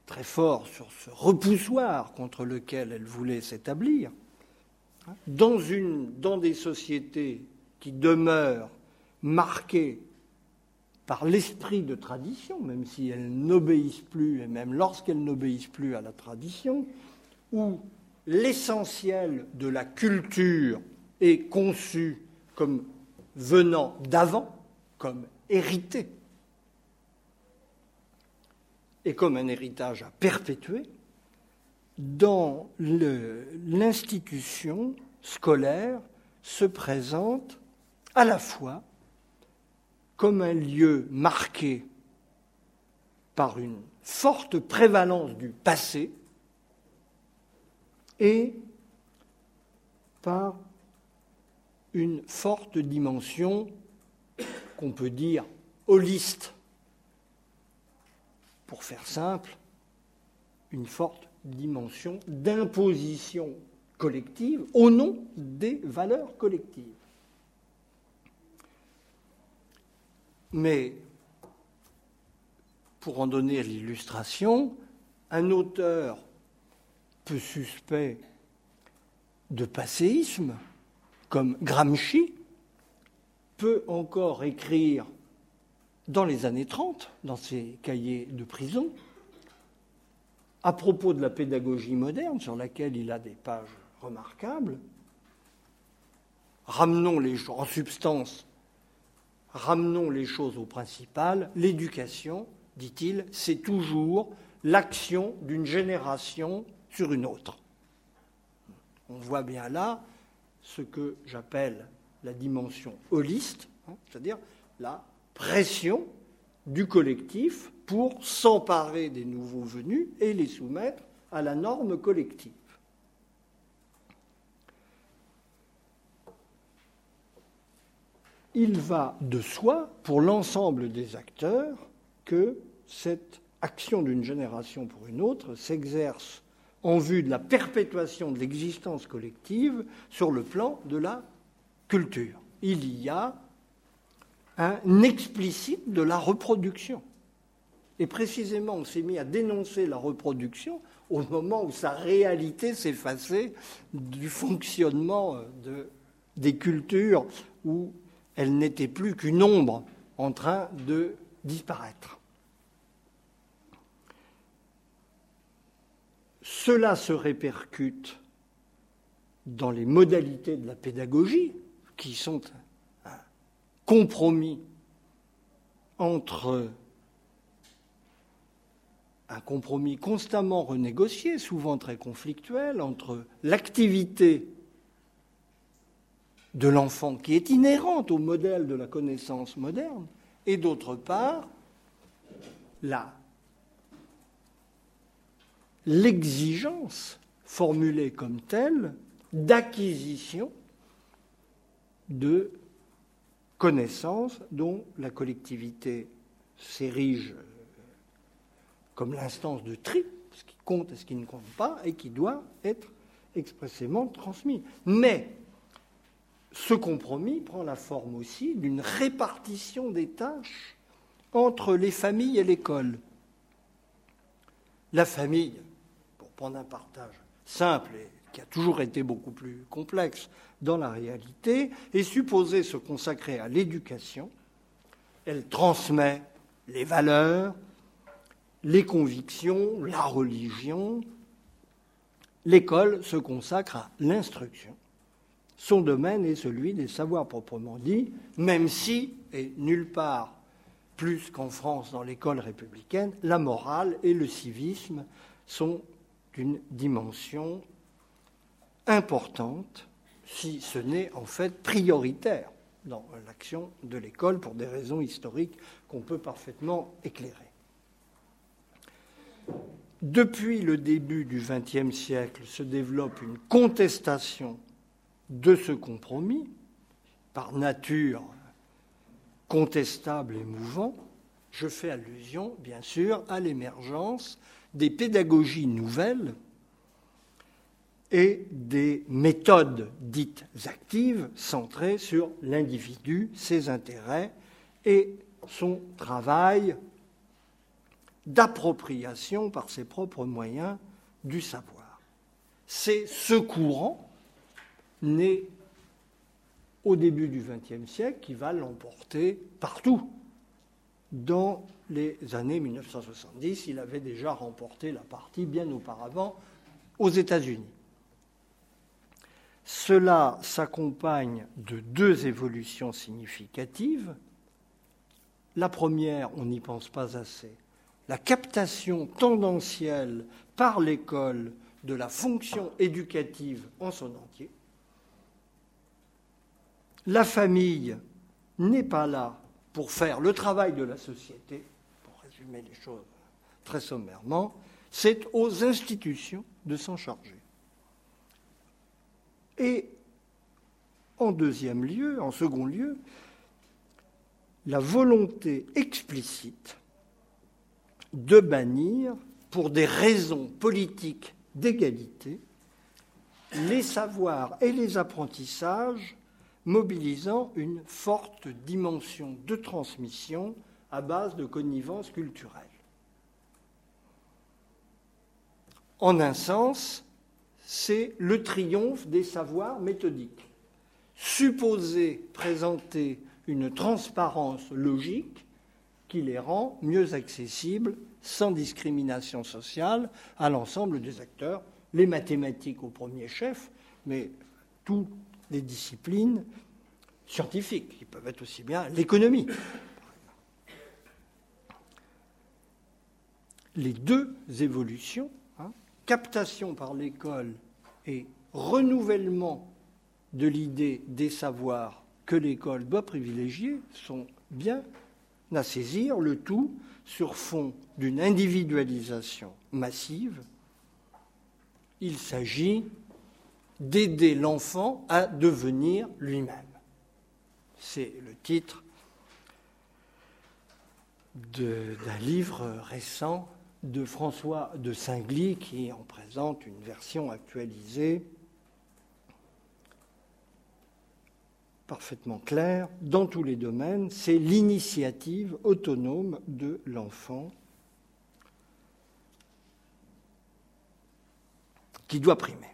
Speaker 3: très fort sur ce repoussoir contre lequel elle voulait s'établir, dans, une, dans des sociétés qui demeurent marquées par l'esprit de tradition, même si elles n'obéissent plus, et même lorsqu'elles n'obéissent plus à la tradition, où l'essentiel de la culture est conçu comme venant d'avant, comme hérité, et comme un héritage à perpétuer, dans l'institution scolaire se présente à la fois comme un lieu marqué par une forte prévalence du passé, et par une forte dimension qu'on peut dire holiste. Pour faire simple, une forte dimension d'imposition collective au nom des valeurs collectives. Mais pour en donner l'illustration, un auteur suspect de passéisme, comme Gramsci, peut encore écrire dans les années 30, dans ses cahiers de prison, à propos de la pédagogie moderne, sur laquelle il a des pages remarquables, ramenons les en substance, ramenons les choses au principal, l'éducation, dit-il, c'est toujours l'action d'une génération sur une autre. On voit bien là ce que j'appelle la dimension holiste, hein, c'est-à-dire la pression du collectif pour s'emparer des nouveaux venus et les soumettre à la norme collective. Il va de soi, pour l'ensemble des acteurs, que cette action d'une génération pour une autre s'exerce en vue de la perpétuation de l'existence collective sur le plan de la culture. Il y a un explicite de la reproduction. Et précisément, on s'est mis à dénoncer la reproduction au moment où sa réalité s'effaçait du fonctionnement de, des cultures où elle n'était plus qu'une ombre en train de disparaître. Cela se répercute dans les modalités de la pédagogie, qui sont un compromis entre un compromis constamment renégocié, souvent très conflictuel, entre l'activité de l'enfant qui est inhérente au modèle de la connaissance moderne, et d'autre part, la l'exigence formulée comme telle d'acquisition de connaissances dont la collectivité s'érige comme l'instance de tri, ce qui compte et ce qui ne compte pas, et qui doit être expressément transmis. Mais ce compromis prend la forme aussi d'une répartition des tâches entre les familles et l'école. La famille, prendre un partage simple et qui a toujours été beaucoup plus complexe dans la réalité, est supposée se consacrer à l'éducation. Elle transmet les valeurs, les convictions, la religion. L'école se consacre à l'instruction. Son domaine est celui des savoirs proprement dits, même si, et nulle part plus qu'en France dans l'école républicaine, la morale et le civisme sont d'une dimension importante, si ce n'est en fait prioritaire dans l'action de l'école pour des raisons historiques qu'on peut parfaitement éclairer. Depuis le début du XXe siècle se développe une contestation de ce compromis, par nature contestable et mouvant, je fais allusion, bien sûr, à l'émergence des pédagogies nouvelles et des méthodes dites actives centrées sur l'individu, ses intérêts et son travail d'appropriation par ses propres moyens du savoir. C'est ce courant né au début du XXe siècle qui va l'emporter partout. Dans les années 1970, il avait déjà remporté la partie bien auparavant aux États-Unis. Cela s'accompagne de deux évolutions significatives. La première, on n'y pense pas assez, la captation tendancielle par l'école de la fonction éducative en son entier. La famille n'est pas là pour faire le travail de la société, pour résumer les choses très sommairement, c'est aux institutions de s'en charger. Et en deuxième lieu, en second lieu, la volonté explicite de bannir, pour des raisons politiques d'égalité, les savoirs et les apprentissages mobilisant une forte dimension de transmission à base de connivence culturelle. En un sens, c'est le triomphe des savoirs méthodiques. Supposer présenter une transparence logique qui les rend mieux accessibles, sans discrimination sociale, à l'ensemble des acteurs, les mathématiques au premier chef, mais tout des disciplines scientifiques, qui peuvent être aussi bien l'économie. Les deux évolutions, hein, captation par l'école et renouvellement de l'idée des savoirs que l'école doit privilégier, sont bien à saisir, le tout sur fond d'une individualisation massive. Il s'agit d'aider l'enfant à devenir lui-même. C'est le titre d'un livre récent de François de Singly qui en présente une version actualisée parfaitement claire dans tous les domaines, c'est l'initiative autonome de l'enfant qui doit primer.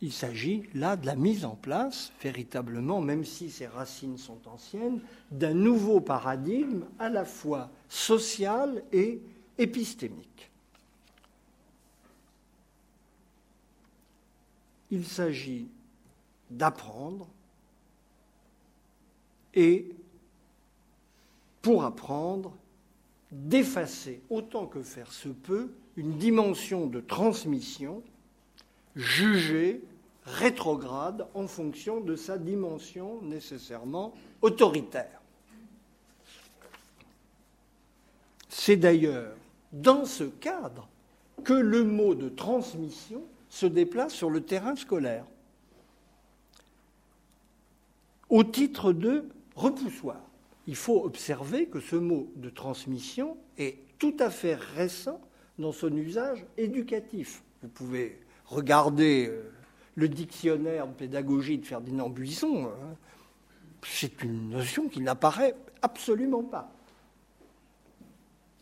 Speaker 3: Il s'agit là de la mise en place, véritablement, même si ses racines sont anciennes, d'un nouveau paradigme à la fois social et épistémique. Il s'agit d'apprendre et, pour apprendre, d'effacer autant que faire se peut une dimension de transmission jugée rétrograde en fonction de sa dimension nécessairement autoritaire. C'est d'ailleurs dans ce cadre que le mot de transmission se déplace sur le terrain scolaire au titre de repoussoir. Il faut observer que ce mot de transmission est tout à fait récent dans son usage éducatif. Vous pouvez regarder euh, le dictionnaire de pédagogie de Ferdinand Buisson, hein. c'est une notion qui n'apparaît absolument pas.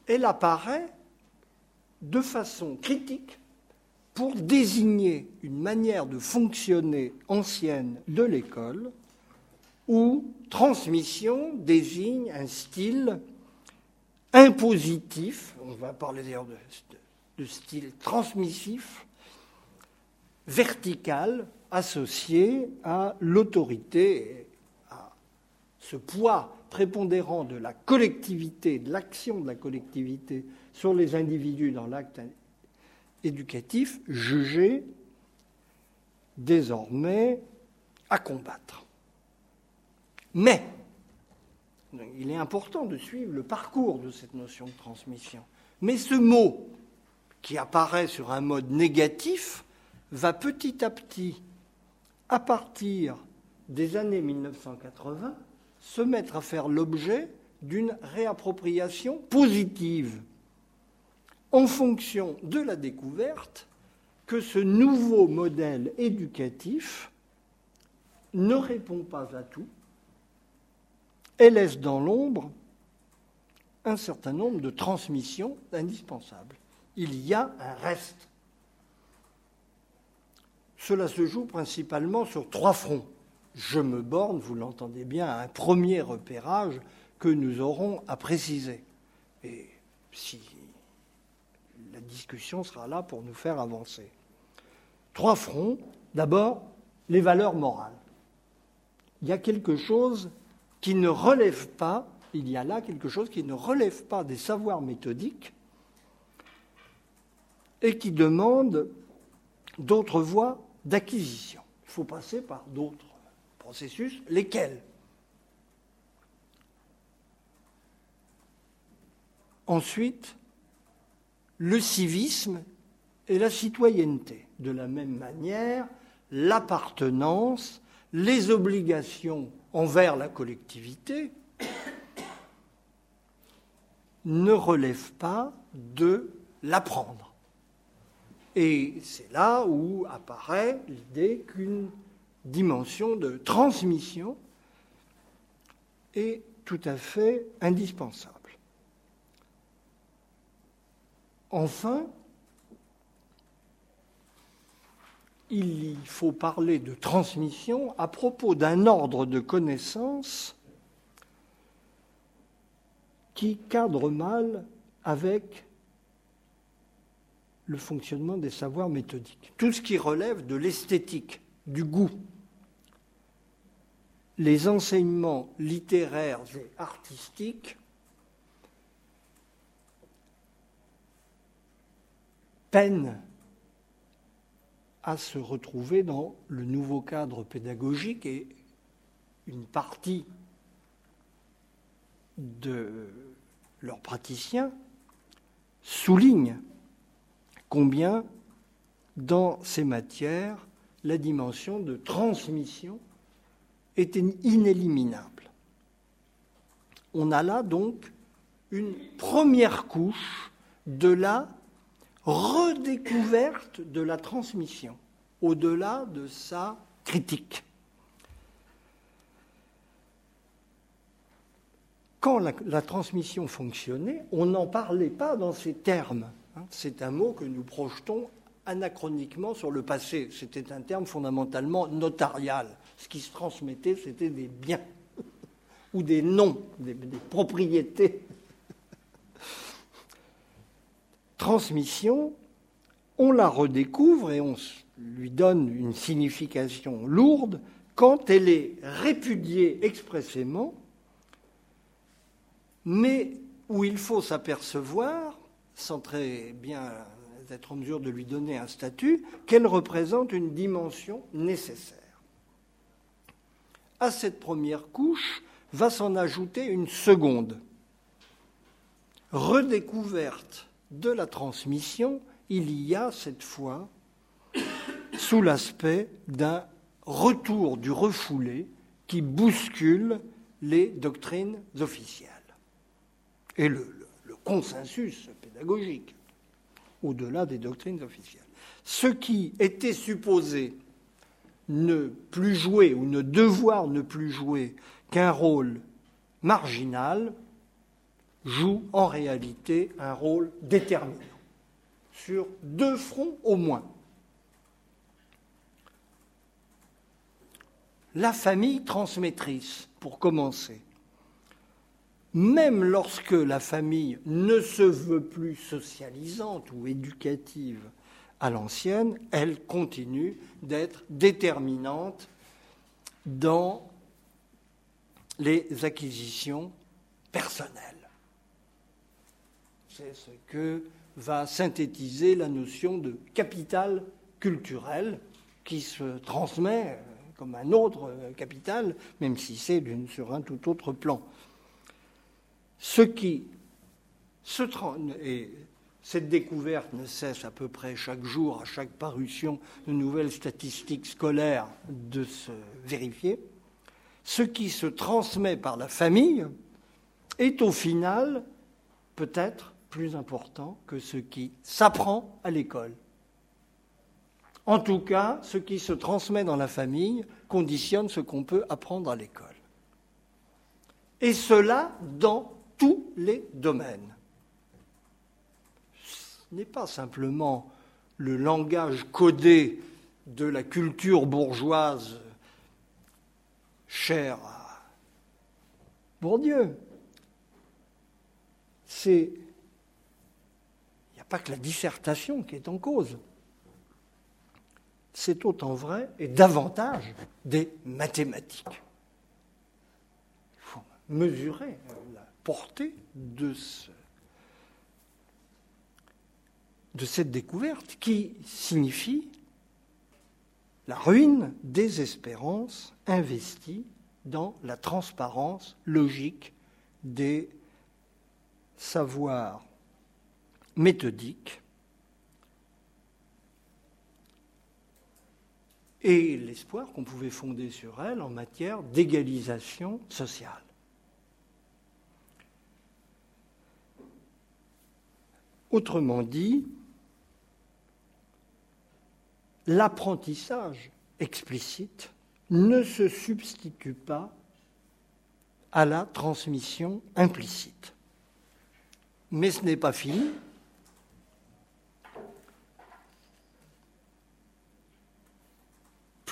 Speaker 3: Elle apparaît de façon critique pour désigner une manière de fonctionner ancienne de l'école où transmission désigne un style impositif, on va parler d'ailleurs de, style transmissif, verticale associée à l'autorité, à ce poids prépondérant de la collectivité, de l'action de la collectivité sur les individus dans l'acte éducatif, jugé désormais à combattre. Mais il est important de suivre le parcours de cette notion de transmission. Mais ce mot, qui apparaît sur un mode négatif, va petit à petit, à partir des années 1980, se mettre à faire l'objet d'une réappropriation positive en fonction de la découverte que ce nouveau modèle éducatif ne répond pas à tout et laisse dans l'ombre un certain nombre de transmissions indispensables. Il y a un reste cela se joue principalement sur trois fronts. Je me borne, vous l'entendez bien, à un premier repérage que nous aurons à préciser. Et si discussion sera là pour nous faire avancer. Trois fronts. D'abord, les valeurs morales. Il y a quelque chose qui ne relève pas, il y a là quelque chose qui ne relève pas des savoirs méthodiques et qui demande d'autres voies d'acquisition. Il faut passer par d'autres processus, lesquels? Ensuite, le civisme et la citoyenneté. De la même manière, l'appartenance, les obligations envers la collectivité ne relèvent pas de l'apprendre. Et c'est là où apparaît l'idée qu'une dimension de transmission est tout à fait indispensable. Enfin, il faut parler de transmission à propos d'un ordre de connaissances qui cadre mal avec le fonctionnement des savoirs méthodiques. Tout ce qui relève de l'esthétique, du goût, les enseignements littéraires et artistiques peinent à se retrouver dans le nouveau cadre pédagogique et une partie de leurs praticiens souligne combien dans ces matières la dimension de transmission était inéliminable. On a là donc une première couche de la redécouverte de la transmission, au-delà de sa critique. Quand la, transmission fonctionnait, on n'en parlait pas dans ces termes. Hein. C'est un mot que nous projetons anachroniquement sur le passé. C'était un terme fondamentalement notarial. Ce qui se transmettait, c'était des biens ou des noms, des propriétés transmission, on la redécouvre et on lui donne une signification lourde quand elle est répudiée expressément, mais où il faut s'apercevoir, sans très bien être en mesure de lui donner un statut, qu'elle représente une dimension nécessaire. À cette première couche va s'en ajouter une seconde, redécouverte de la transmission, il y a cette fois, sous l'aspect d'un retour du refoulé qui bouscule les doctrines officielles et le, consensus pédagogique au-delà des doctrines officielles. Ce qui était supposé ne plus jouer ou ne devoir ne plus jouer qu'un rôle marginal joue en réalité un rôle déterminant sur deux fronts au moins. La famille transmettrice, pour commencer. Même lorsque la famille ne se veut plus socialisante ou éducative à l'ancienne, elle continue d'être déterminante dans les acquisitions personnelles. C'est ce que va synthétiser la notion de capital culturel qui se transmet euh, comme un autre euh, capital, même si c'est sur un tout autre plan. Ce qui se et cette découverte ne cesse à peu près chaque jour, à chaque parution de nouvelles statistiques scolaires, de se vérifier. Ce qui se transmet par la famille est au final peut-être plus important que ce qui s'apprend à l'école. En tout cas, ce qui se transmet dans la famille conditionne ce qu'on peut apprendre à l'école. Et cela dans tous les domaines. Ce n'est pas simplement le langage codé de la culture bourgeoise chère à Bourdieu. C'est pas que la dissertation qui est en cause. C'est autant vrai et davantage des mathématiques. Il faut mesurer la portée de, ce, de cette découverte qui signifie la ruine des espérances investies dans la transparence logique des savoirs méthodique et l'espoir qu'on pouvait fonder sur elle en matière d'égalisation sociale. Autrement dit, l'apprentissage explicite ne se substitue pas à la transmission implicite. Mais ce n'est pas fini,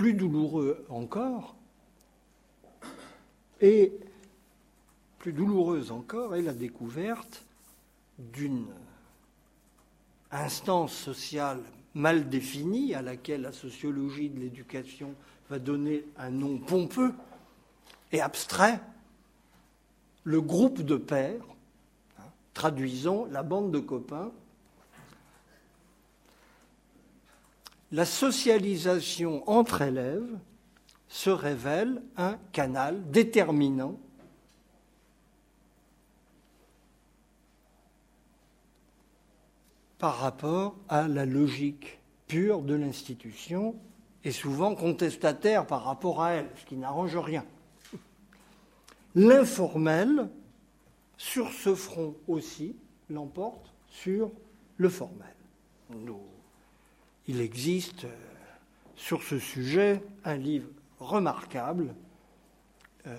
Speaker 3: plus douloureux encore, et plus douloureuse encore est la découverte d'une instance sociale mal définie à laquelle la sociologie de l'éducation va donner un nom pompeux et abstrait, le groupe de pères, hein, traduisons la bande de copains, la socialisation entre élèves se révèle un canal déterminant par rapport à la logique pure de l'institution et souvent contestataire par rapport à elle, ce qui n'arrange rien. L'informel sur ce front aussi, l'emporte sur le formel. Il existe euh, sur ce sujet un livre remarquable euh,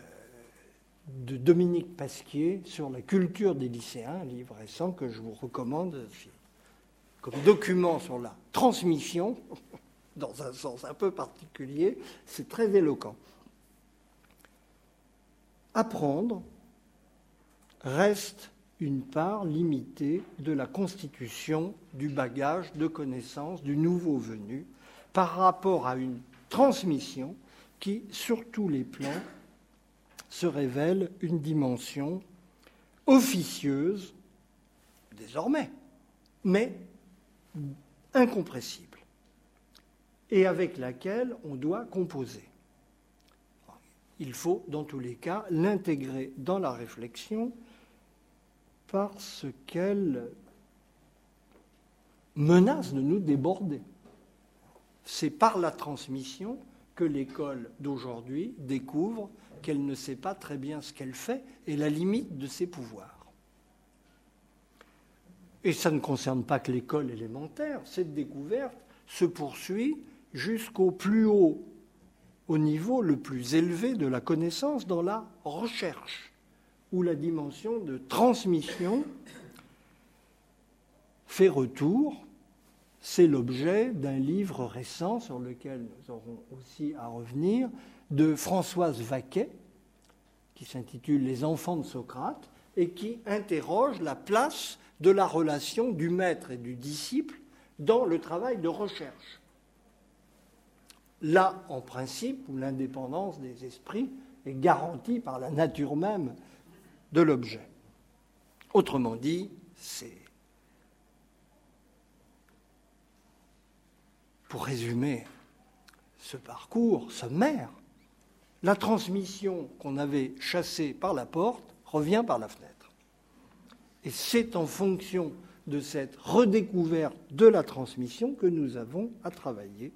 Speaker 3: de Dominique Pasquier sur la culture des lycéens, un livre récent que je vous recommande comme document sur la transmission, dans un sens un peu particulier, c'est très éloquent. Apprendre reste une part limitée de la constitution du bagage de connaissances du nouveau venu par rapport à une transmission qui, sur tous les plans, se révèle une dimension officieuse, désormais, mais incompressible, et avec laquelle on doit composer. Il faut, dans tous les cas, l'intégrer dans la réflexion parce qu'elle menace de nous déborder. C'est par la transmission que l'école d'aujourd'hui découvre qu'elle ne sait pas très bien ce qu'elle fait et la limite de ses pouvoirs. Et ça ne concerne pas que l'école élémentaire, cette découverte se poursuit jusqu'au plus haut, au niveau le plus élevé de la connaissance dans la recherche où la dimension de transmission fait retour. C'est l'objet d'un livre récent sur lequel nous aurons aussi à revenir, de Françoise Vaquet, qui s'intitule Les enfants de Socrate, et qui interroge la place de la relation du maître et du disciple dans le travail de recherche. Là, en principe, où l'indépendance des esprits est garantie par la nature même de l'objet. Autrement dit, c'est, pour résumer ce parcours sommaire, la transmission qu'on avait chassée par la porte revient par la fenêtre. Et c'est en fonction de cette redécouverte de la transmission que nous avons à travailler.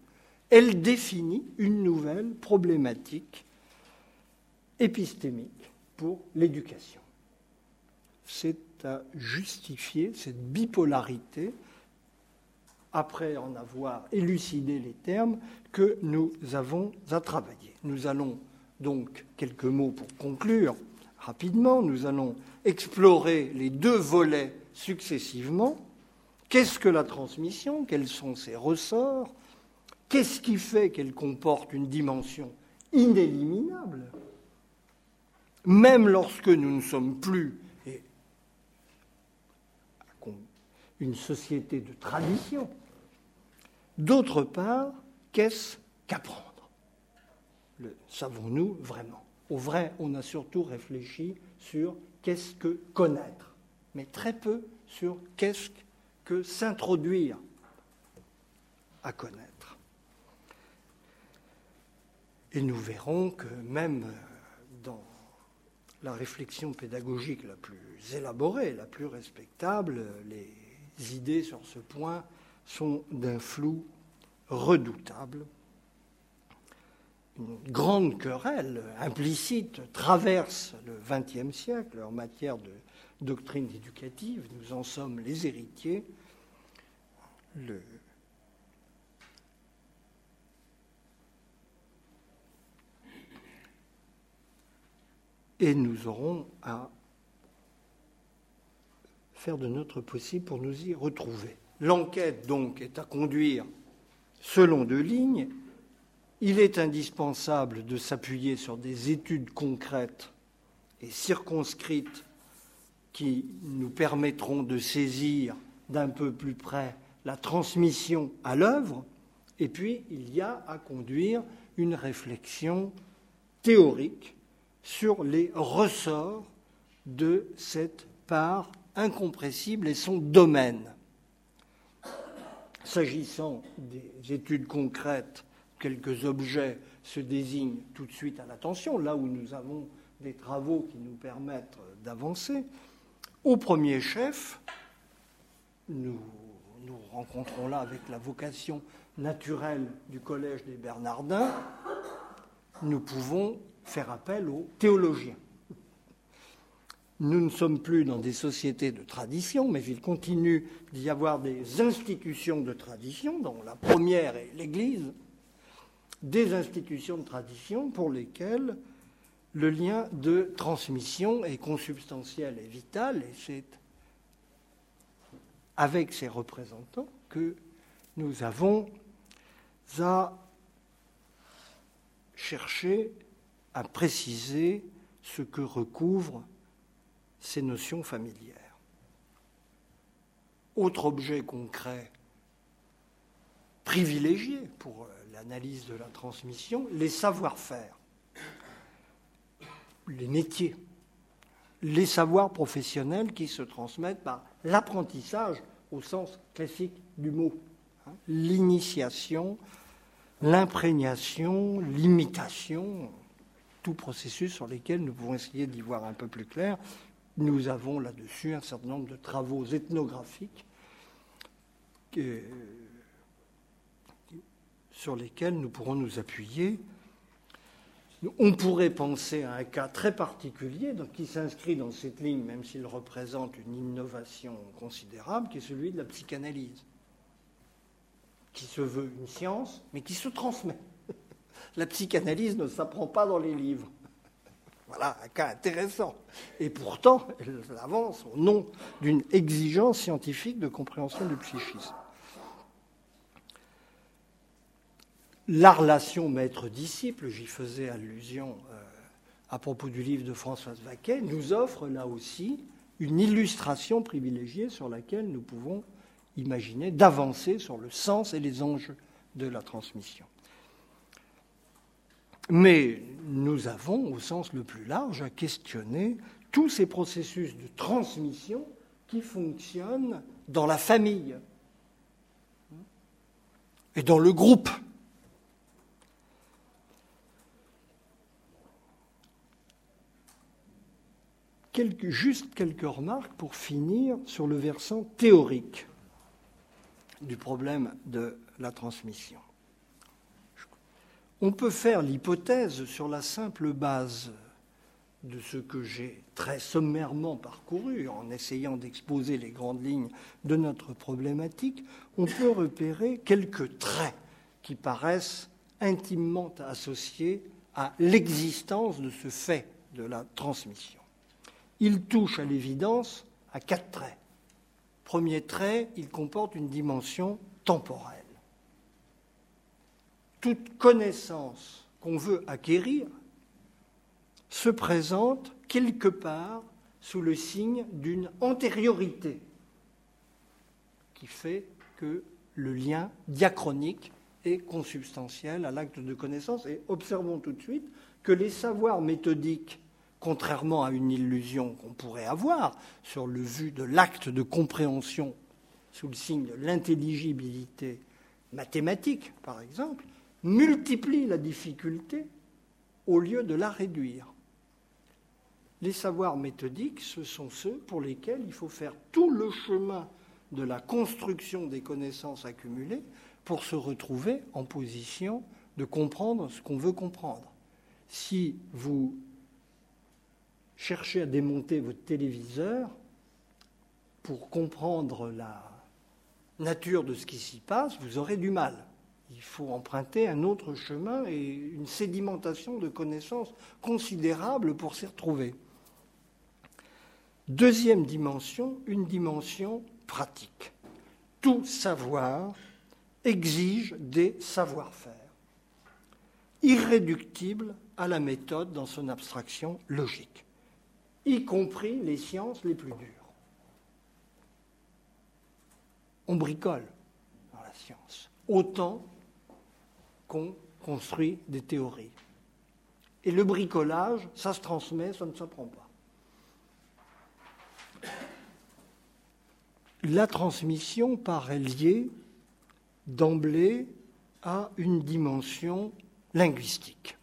Speaker 3: Elle définit une nouvelle problématique épistémique pour l'éducation c'est à justifier cette bipolarité, après en avoir élucidé les termes, que nous avons à travailler. Nous allons donc, quelques mots pour conclure rapidement, nous allons explorer les deux volets successivement. Qu'est-ce que la transmission? Quels sont ses ressorts? Qu'est-ce qui fait qu'elle comporte une dimension inéliminable? Même lorsque nous ne sommes plus une société de tradition. D'autre part, qu'est-ce qu'apprendre? Le savons-nous vraiment? Au vrai, on a surtout réfléchi sur qu'est-ce que connaître, mais très peu sur qu'est-ce que s'introduire à connaître. Et nous verrons que même dans la réflexion pédagogique la plus élaborée, la plus respectable, les idées sur ce point sont d'un flou redoutable. Une grande querelle implicite traverse le XXe siècle en matière de doctrine éducative. Nous en sommes les héritiers. Et nous aurons à faire de notre possible pour nous y retrouver. L'enquête, donc, est à conduire selon deux lignes. Il est indispensable de s'appuyer sur des études concrètes et circonscrites qui nous permettront de saisir d'un peu plus près la transmission à l'œuvre. Et puis, il y a à conduire une réflexion théorique sur les ressorts de cette part incompressible et son domaine. S'agissant des études concrètes, quelques objets se désignent tout de suite à l'attention, là où nous avons des travaux qui nous permettent d'avancer. Au premier chef, nous nous rencontrons là avec la vocation naturelle du Collège des Bernardins, nous pouvons faire appel aux théologiens nous ne sommes plus dans des sociétés de tradition, mais il continue d'y avoir des institutions de tradition, dont la première est l'Église, des institutions de tradition pour lesquelles le lien de transmission est consubstantiel et vital, et c'est avec ces représentants que nous avons à chercher à préciser ce que recouvrent ces notions familières. Autre objet concret privilégié pour euh, l'analyse de la transmission, les savoir-faire, les métiers, les savoirs professionnels qui se transmettent par l'apprentissage au sens classique du mot, hein, l'initiation, l'imprégnation, l'imitation, tout processus sur lesquels nous pouvons essayer d'y voir un peu plus clair. Nous avons là-dessus un certain nombre de travaux ethnographiques sur lesquels nous pourrons nous appuyer. On pourrait penser à un cas très particulier qui s'inscrit dans cette ligne, même s'il représente une innovation considérable, qui est celui de la psychanalyse, qui se veut une science, mais qui se transmet. La psychanalyse ne s'apprend pas dans les livres. Voilà un cas intéressant. Et pourtant, elle avance au nom d'une exigence scientifique de compréhension du psychisme. La relation maître-disciple, j'y faisais allusion euh, à propos du livre de Françoise Vaquet, nous offre là aussi une illustration privilégiée sur laquelle nous pouvons imaginer d'avancer sur le sens et les enjeux de la transmission. Mais nous avons, au sens le plus large, à questionner tous ces processus de transmission qui fonctionnent dans la famille et dans le groupe. juste quelques remarques pour finir sur le versant théorique du problème de la transmission. On peut faire l'hypothèse sur la simple base de ce que j'ai très sommairement parcouru en essayant d'exposer les grandes lignes de notre problématique, on peut repérer quelques traits qui paraissent intimement associés à l'existence de ce fait de la transmission. Il touche à l'évidence à quatre traits. Premier trait, il comporte une dimension temporelle toute connaissance qu'on veut acquérir se présente quelque part sous le signe d'une antériorité qui fait que le lien diachronique est consubstantiel à l'acte de connaissance. Et observons tout de suite que les savoirs méthodiques, contrairement à une illusion qu'on pourrait avoir sur le vu de l'acte de compréhension sous le signe de l'intelligibilité mathématique, par exemple, multiplie la difficulté au lieu de la réduire. Les savoirs méthodiques, ce sont ceux pour lesquels il faut faire tout le chemin de la construction des connaissances accumulées pour se retrouver en position de comprendre ce qu'on veut comprendre. Si vous cherchez à démonter votre téléviseur pour comprendre la nature de ce qui s'y passe, vous aurez du mal il faut emprunter un autre chemin et une sédimentation de connaissances considérable pour s'y retrouver. Deuxième dimension, une dimension pratique. Tout savoir exige des savoir-faire, irréductibles à la méthode dans son abstraction logique, y compris les sciences les plus dures. On bricole dans la science, autant qu'on construit des théories. Et le bricolage, ça se transmet, ça ne s'apprend pas. La transmission paraît liée d'emblée à une dimension linguistique.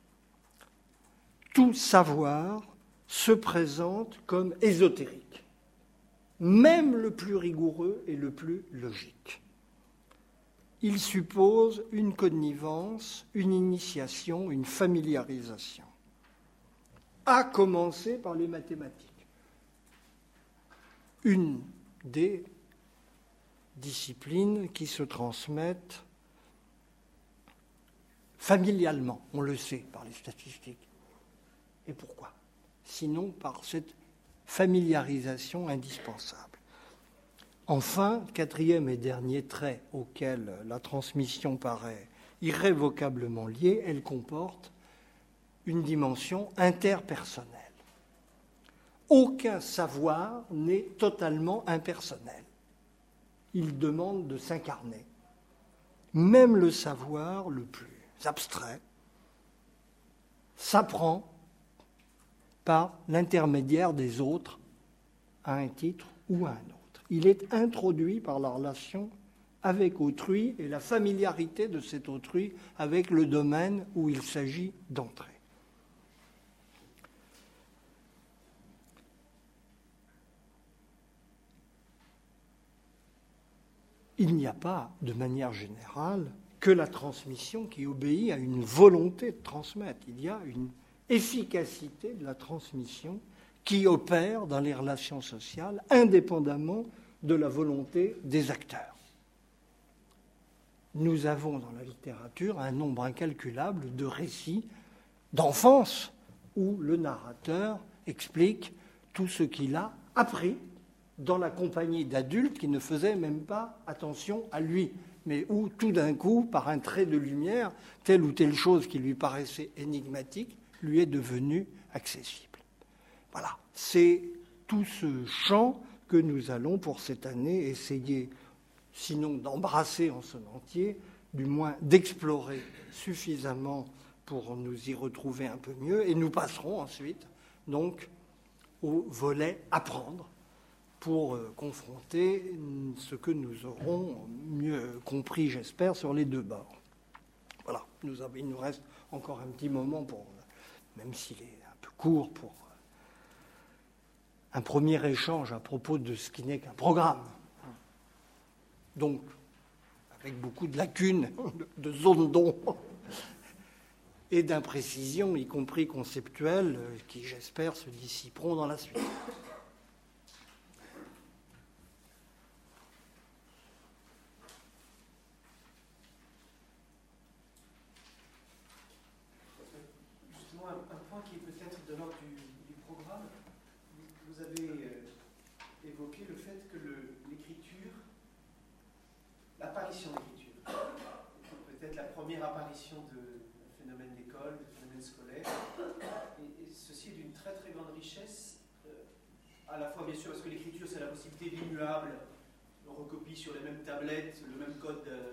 Speaker 3: Tout savoir se présente comme ésotérique, même le plus rigoureux et le plus logique il suppose une connivence, une initiation, une familiarisation, à commencer par les mathématiques. une des disciplines qui se transmettent familialement, on le sait par les statistiques. Et pourquoi? Sinon par cette familiarisation indispensable. Enfin, quatrième et dernier trait auquel la transmission paraît irrévocablement liée, elle comporte une dimension interpersonnelle. Aucun savoir n'est totalement impersonnel. Il demande de s'incarner. Même le savoir le plus abstrait s'apprend par l'intermédiaire des autres à un titre ou à un autre. Il est introduit par la relation avec autrui et la familiarité de cet autrui avec le domaine où il s'agit d'entrer. Il n'y a pas, de manière générale, que la transmission qui obéit à une volonté de transmettre. Il y a une efficacité de la transmission qui opère dans les relations sociales indépendamment de la volonté des acteurs. Nous avons dans la littérature un nombre incalculable de récits d'enfance où le narrateur explique tout ce qu'il a appris dans la compagnie d'adultes qui ne faisaient même pas attention à lui, mais où tout d'un coup, par un trait de lumière, telle ou telle chose qui lui paraissait énigmatique lui est devenue accessible. Voilà, c'est tout ce champ que nous allons pour cette année essayer, sinon d'embrasser en son entier, du moins d'explorer suffisamment pour nous y retrouver un peu mieux, et nous passerons ensuite donc au volet apprendre pour euh, confronter ce que nous aurons mieux compris, j'espère, sur les deux bords. Voilà, il nous reste encore un petit moment pour, même s'il est un peu court, pour un premier échange à propos de ce qui n'est qu'un programme. Donc, avec beaucoup de lacunes, de zones d'ombre et d'imprécisions, y compris conceptuelles, euh, qui, j'espère, se dissiperont dans la suite.
Speaker 1: à la fois bien sûr parce que l'écriture d'immuable, on recopie sur les mêmes tablettes le même code euh,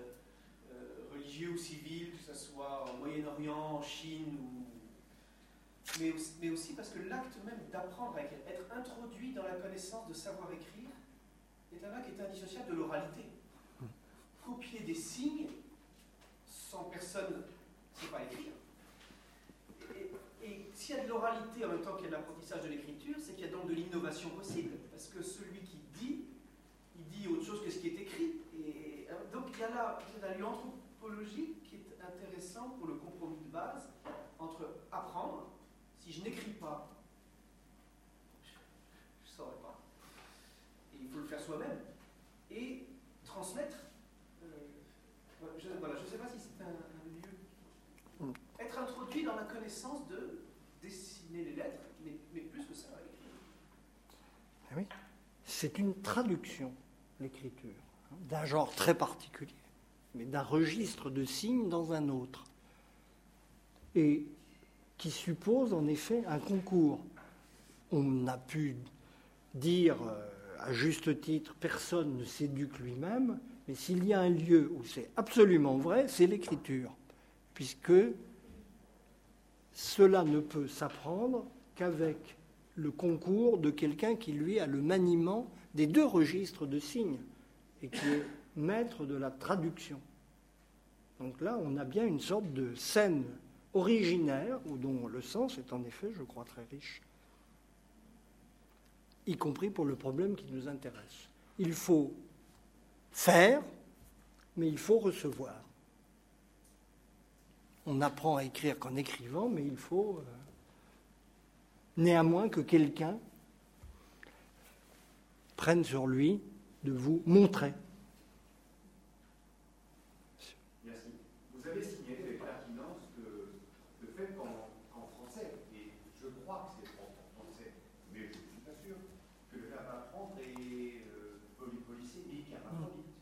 Speaker 1: euh, religieux ou civil, que ce soit au Moyen-Orient, en Chine, ou... mais, aussi, parce que l'acte même d'apprendre être introduit dans la connaissance de savoir écrire, est un acte qui est indissociable de l'oralité. Copier des signes sans personne, c'est pas écrire. Et s'il y a de l'oralité en même temps qu'il y a de l'apprentissage de l'écriture, c'est qu'il y a donc de l'innovation possible. Parce que celui qui dit, autre chose que ce qui est écrit. Et euh, donc il y a là un lieu anthropologique qui est intéressant pour le compromis de base entre apprendre, si je n'écris pas, je ne saurais pas. Et il faut le faire soi-même. Et transmettre. Euh, je, voilà, je ne sais pas si c'est un, lieu. Mm. Être introduit dans la connaissance de dessiner les lettres, mais, plus que ça.
Speaker 3: Ah oui. C'est une traduction, l'écriture, hein, d'un genre très particulier, mais d'un registre de signes dans un autre. Et qui suppose en effet un concours. On a pu dire euh, à juste titre, personne ne s'éduque lui-même, mais s'il y a un lieu où c'est absolument vrai, c'est l'écriture, puisque cela ne peut s'apprendre qu'avec le concours de quelqu'un qui, lui, a le maniement des deux registres de signes et qui est maître de la traduction. Donc là, on a bien une sorte de scène originaire, dont le sens est en effet, je crois, très riche, y compris pour le problème qui nous intéresse. Il faut faire, mais il faut recevoir on apprend à écrire qu'en écrivant, mais il faut euh, néanmoins que quelqu'un prenne sur lui de vous montrer.
Speaker 4: Merci. Vous avez signalé avec pertinence que le fait qu'en français, et je crois que c'est en français, mais je ne suis pas sûr, que le verbe apprendre est euh, polysémique, hermaphrodite.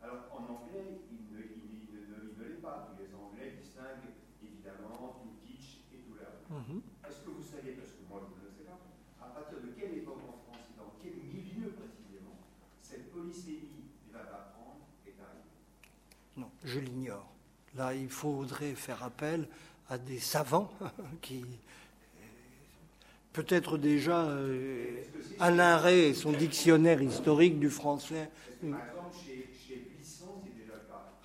Speaker 4: Alors en anglais, il ne, il, il ne, il ne l'est pas. Les Anglais distinguent évidemment to teach et to learn.
Speaker 3: Mhm.
Speaker 4: Est-ce que vous savez, parce que moi je ne le sais pas, à partir de quelle époque en France et dans quel milieu précisément cette polysémie du verbe apprendre est arrivée
Speaker 3: Non, je l'ignore. Là, il faudrait faire appel à des savants qui, peut-être déjà, euh, Alain Ray et son dictionnaire historique du français.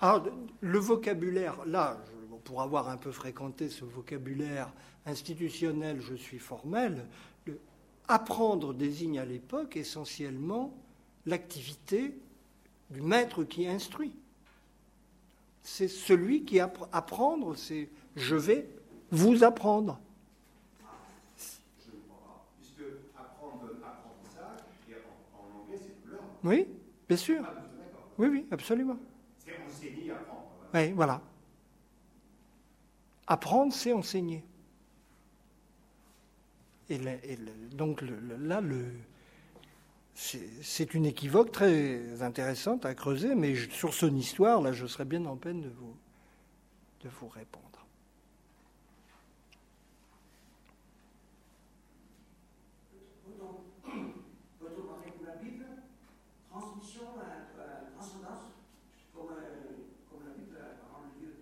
Speaker 3: Ah, le vocabulaire, là, pour avoir un peu fréquenté ce vocabulaire institutionnel, je suis formel. Le apprendre désigne à l'époque essentiellement l'activité du maître qui instruit. C'est celui qui appre- apprendre, c'est je vais vous apprendre.
Speaker 4: Je ne crois pas. Puisque apprendre, apprentissage, et en, en anglais, c'est learn.
Speaker 3: Oui, bien sûr.
Speaker 4: Ah.
Speaker 3: Oui, oui, absolument.
Speaker 4: C'est enseigner, apprendre.
Speaker 3: Oui, voilà. Apprendre, c'est enseigner. Et, le- et le- donc le- là, le, c'est une équivoque très intéressante à creuser, mais sur son histoire, là, je serais bien en peine de vous, de vous répondre.
Speaker 5: Peut-on parler de la Bible Transmission, euh, euh, transcendance, comme, euh, comme la Bible euh, rend le lieu.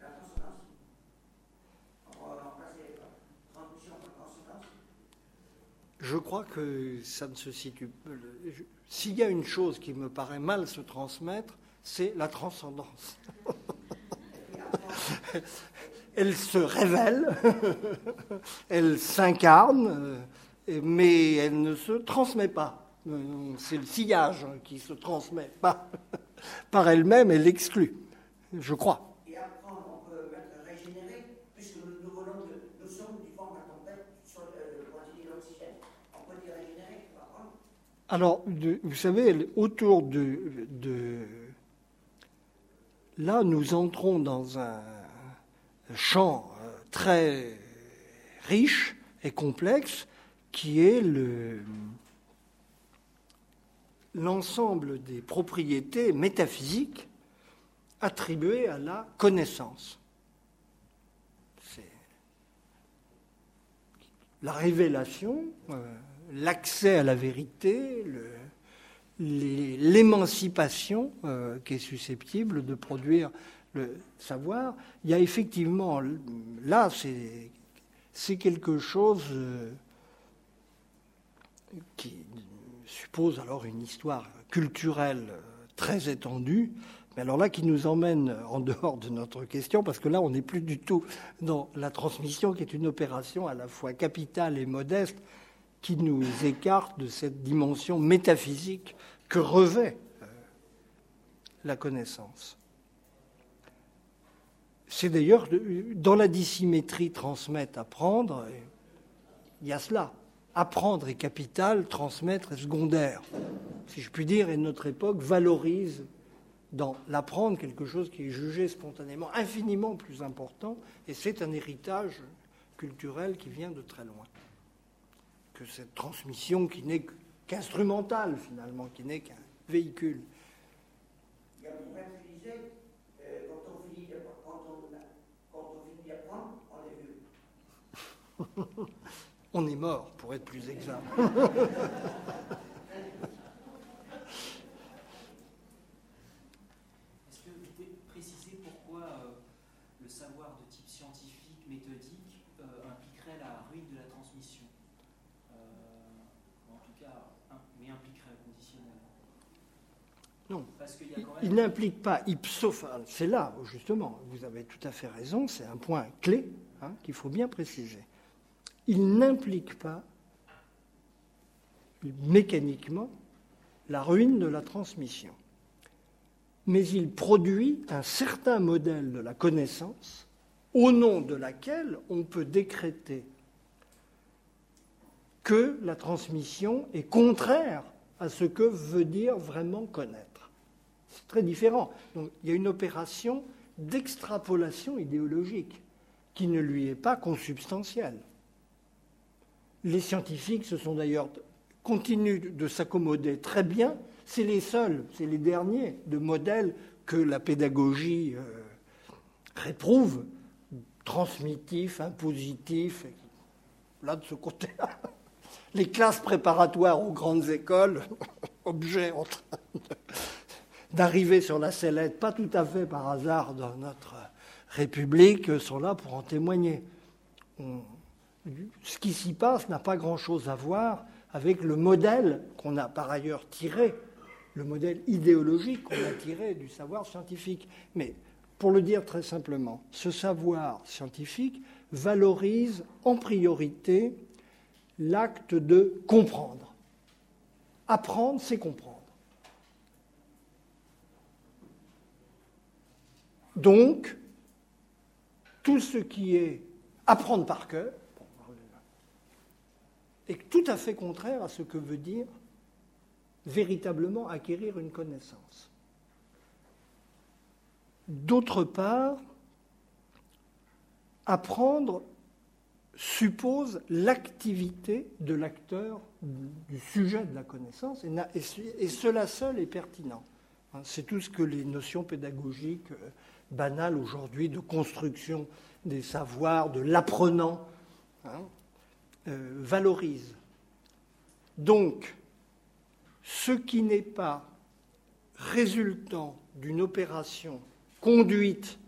Speaker 5: La transcendance. On va remplacer euh, transmission par transcendance.
Speaker 3: Je crois que ça ne se situe. S'il y a une chose qui me paraît mal se transmettre, c'est la transcendance. elle se révèle, elle s'incarne, euh, mais elle ne se transmet pas. Euh, C'est le sillage qui se transmet, pas par elle-même, elle l'exclut, je crois.
Speaker 5: Et apprendre, on peut mettre régénérer, puisque nous, nous venons de, nous sommes du vent de la tempête sur le, le quantité de l'oxygène. On peut dire régénérer pour apprendre.
Speaker 3: Alors, vous savez, autour de, Là, nous entrons dans un champ euh, très riche et complexe qui est le- l'ensemble des propriétés métaphysiques attribuées à la connaissance. C'est la révélation, euh, l'accès à la vérité, l'émancipation euh, qui est susceptible de produire le savoir. Il y a effectivement, là, c'est quelque chose euh, qui suppose alors une histoire culturelle très étendue, mais alors là qui nous emmène en dehors de notre question, parce que là on n'est plus du tout dans la transmission qui est une opération à la fois capitale et modeste, qui nous écarte de cette dimension métaphysique que revêt euh, la connaissance. C'est d'ailleurs de- dans la dissymétrie transmettre, apprendre, il y a cela. Apprendre est capital, transmettre est secondaire. Si je puis dire, et notre époque valorise dans l'apprendre quelque chose qui est jugé spontanément infiniment plus important, et c'est un héritage culturel qui vient de très loin. Que cette transmission qui n'est qu'instrumentale finalement, qui n'est qu'un véhicule.
Speaker 5: Il y a mon frère qui disait, euh, quand on finit est vieux.
Speaker 3: On est mort, pour être plus exact.
Speaker 6: Est-ce que vous pouvez préciser pourquoi euh, le savoir de type scientifique, méthodique, euh, impliquerait la ruine de la transmission Euh, En tout cas, im- mais impliquerait un conditionnel
Speaker 3: Non.
Speaker 6: Parce qu'il y a quand
Speaker 3: Il n'implique pas C'est là, justement, vous avez tout à fait raison, c'est un point clé hein, qu'il faut bien préciser. Il n'implique pas mécaniquement la ruine de la transmission, mais il produit un certain modèle de la connaissance au nom de laquelle on peut décréter que la transmission est contraire à ce que veut dire vraiment connaître. C'est très différent. Donc il y a une opération d'extrapolation idéologique qui ne lui est pas consubstantielle. Les scientifiques se sont d'ailleurs continuent de s'accommoder très bien. C'est les seuls, c'est les derniers de modèles que la pédagogie euh, réprouve, transmittif, impositif. Là, de ce côté-là, les classes préparatoires aux grandes écoles, objet en train d'arriver sur la sellette, pas tout à fait par hasard dans notre République, sont là pour en témoigner. ce qui s'y passe n'a pas grand-chose à voir avec le modèle qu'on a par ailleurs tiré, le modèle idéologique qu'on a tiré du savoir scientifique. Mais pour le dire très simplement, ce savoir scientifique valorise en priorité l'acte de comprendre. Apprendre, c'est comprendre. Donc, tout ce qui est apprendre par cœur est tout à fait contraire à ce que veut dire véritablement acquérir une connaissance. D'autre part, apprendre suppose l'activité de l'acteur du sujet de la connaissance, et, cela seul est pertinent. Hein, c'est tout ce que les notions pédagogiques banales aujourd'hui de construction des savoirs, de l'apprenant, hein, euh, valorisent. Donc, ce qui n'est pas résultant d'une opération conduite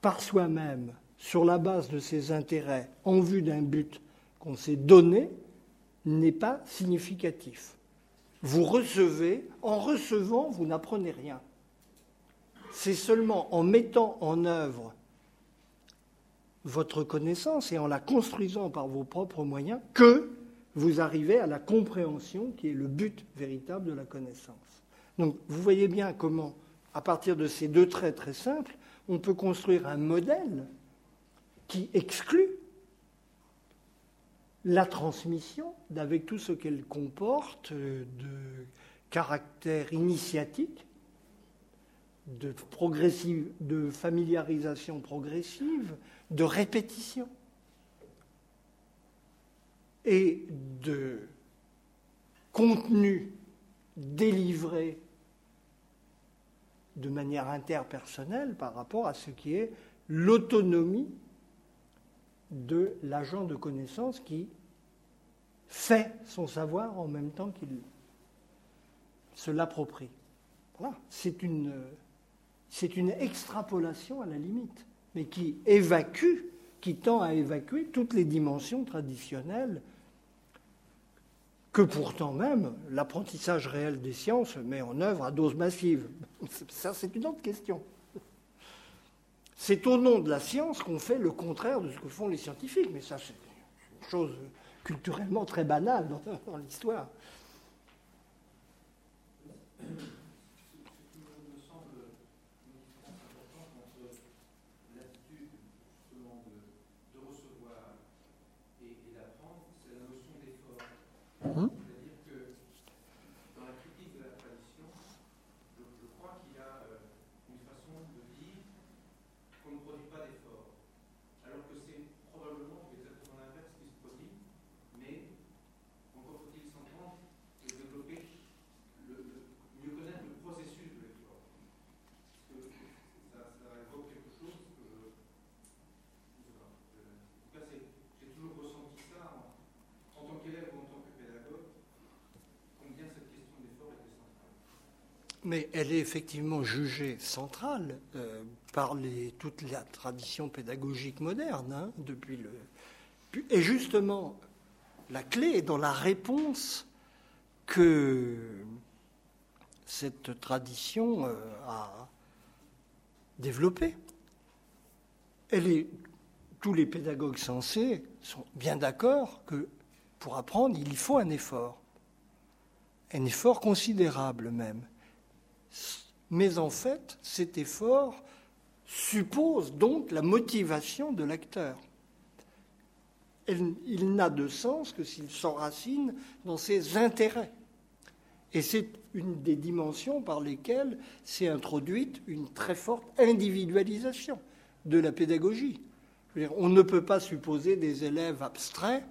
Speaker 3: par soi-même sur la base de ses intérêts en vue d'un but qu'on s'est donné n'est pas significatif. Vous recevez, en recevant, vous n'apprenez rien. C'est seulement en mettant en œuvre votre connaissance et en la construisant par vos propres moyens que vous arrivez à la compréhension qui est le but véritable de la connaissance. Donc vous voyez bien comment, à partir de ces deux traits très simples, on peut construire un modèle qui exclut la transmission, avec tout ce qu'elle comporte de caractère initiatique, de, familiarisation progressive, de répétition et de contenu délivré de manière interpersonnelle par rapport à ce qui est l'autonomie de l'agent de connaissance qui fait son savoir en même temps qu'il se l'approprie. Voilà, c'est une, c'est une extrapolation à la limite, mais qui évacue, qui tend à évacuer toutes les dimensions traditionnelles que pourtant même l'apprentissage réel des sciences met en œuvre à dose massive. Ça, c'est une autre question. C'est au nom de la science qu'on fait le contraire de ce que font les scientifiques, mais ça, c'est une chose culturellement très banale dans, l'histoire.
Speaker 2: Mmh.
Speaker 3: Mais elle est effectivement jugée centrale euh, par toute la tradition pédagogique moderne, hein, depuis le. Et justement, la clé est dans la réponse que cette tradition euh, a développée. Tous les pédagogues sensés sont bien d'accord que pour apprendre, il faut un effort, un effort considérable même. Mais en fait, cet effort suppose donc la motivation de l'acteur. il n'a de sens que s'il s'enracine dans ses intérêts. Et c'est une des dimensions par lesquelles s'est introduite une très forte individualisation de la pédagogie. on ne peut pas supposer des élèves abstraits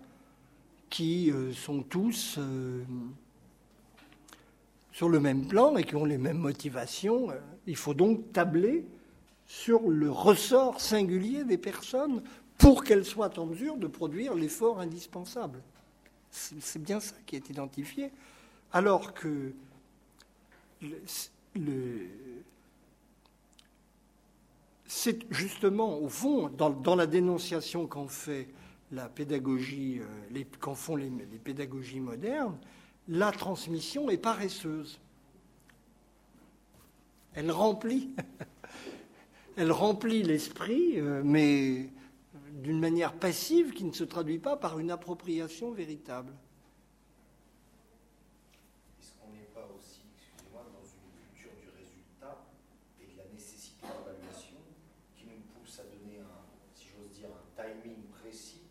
Speaker 3: qui euh, sont tous euh, sur le même plan et qui ont les mêmes motivations. Il faut donc tabler sur le ressort singulier des personnes pour qu'elles soient en mesure de produire l'effort indispensable. C'est bien ça qui est identifié. Alors que c'est justement, au fond, dans, la dénonciation qu'en fait la pédagogie, euh, qu'en font les, pédagogies modernes, la transmission est paresseuse. Elle remplit, elle remplit l'esprit, euh, mais d'une manière passive qui ne se traduit pas par une appropriation véritable.
Speaker 7: Est-ce qu'on n'est pas aussi, excusez-moi, dans une culture du résultat et de la nécessité d'évaluation qui nous pousse à donner, un, si j'ose dire, un timing précis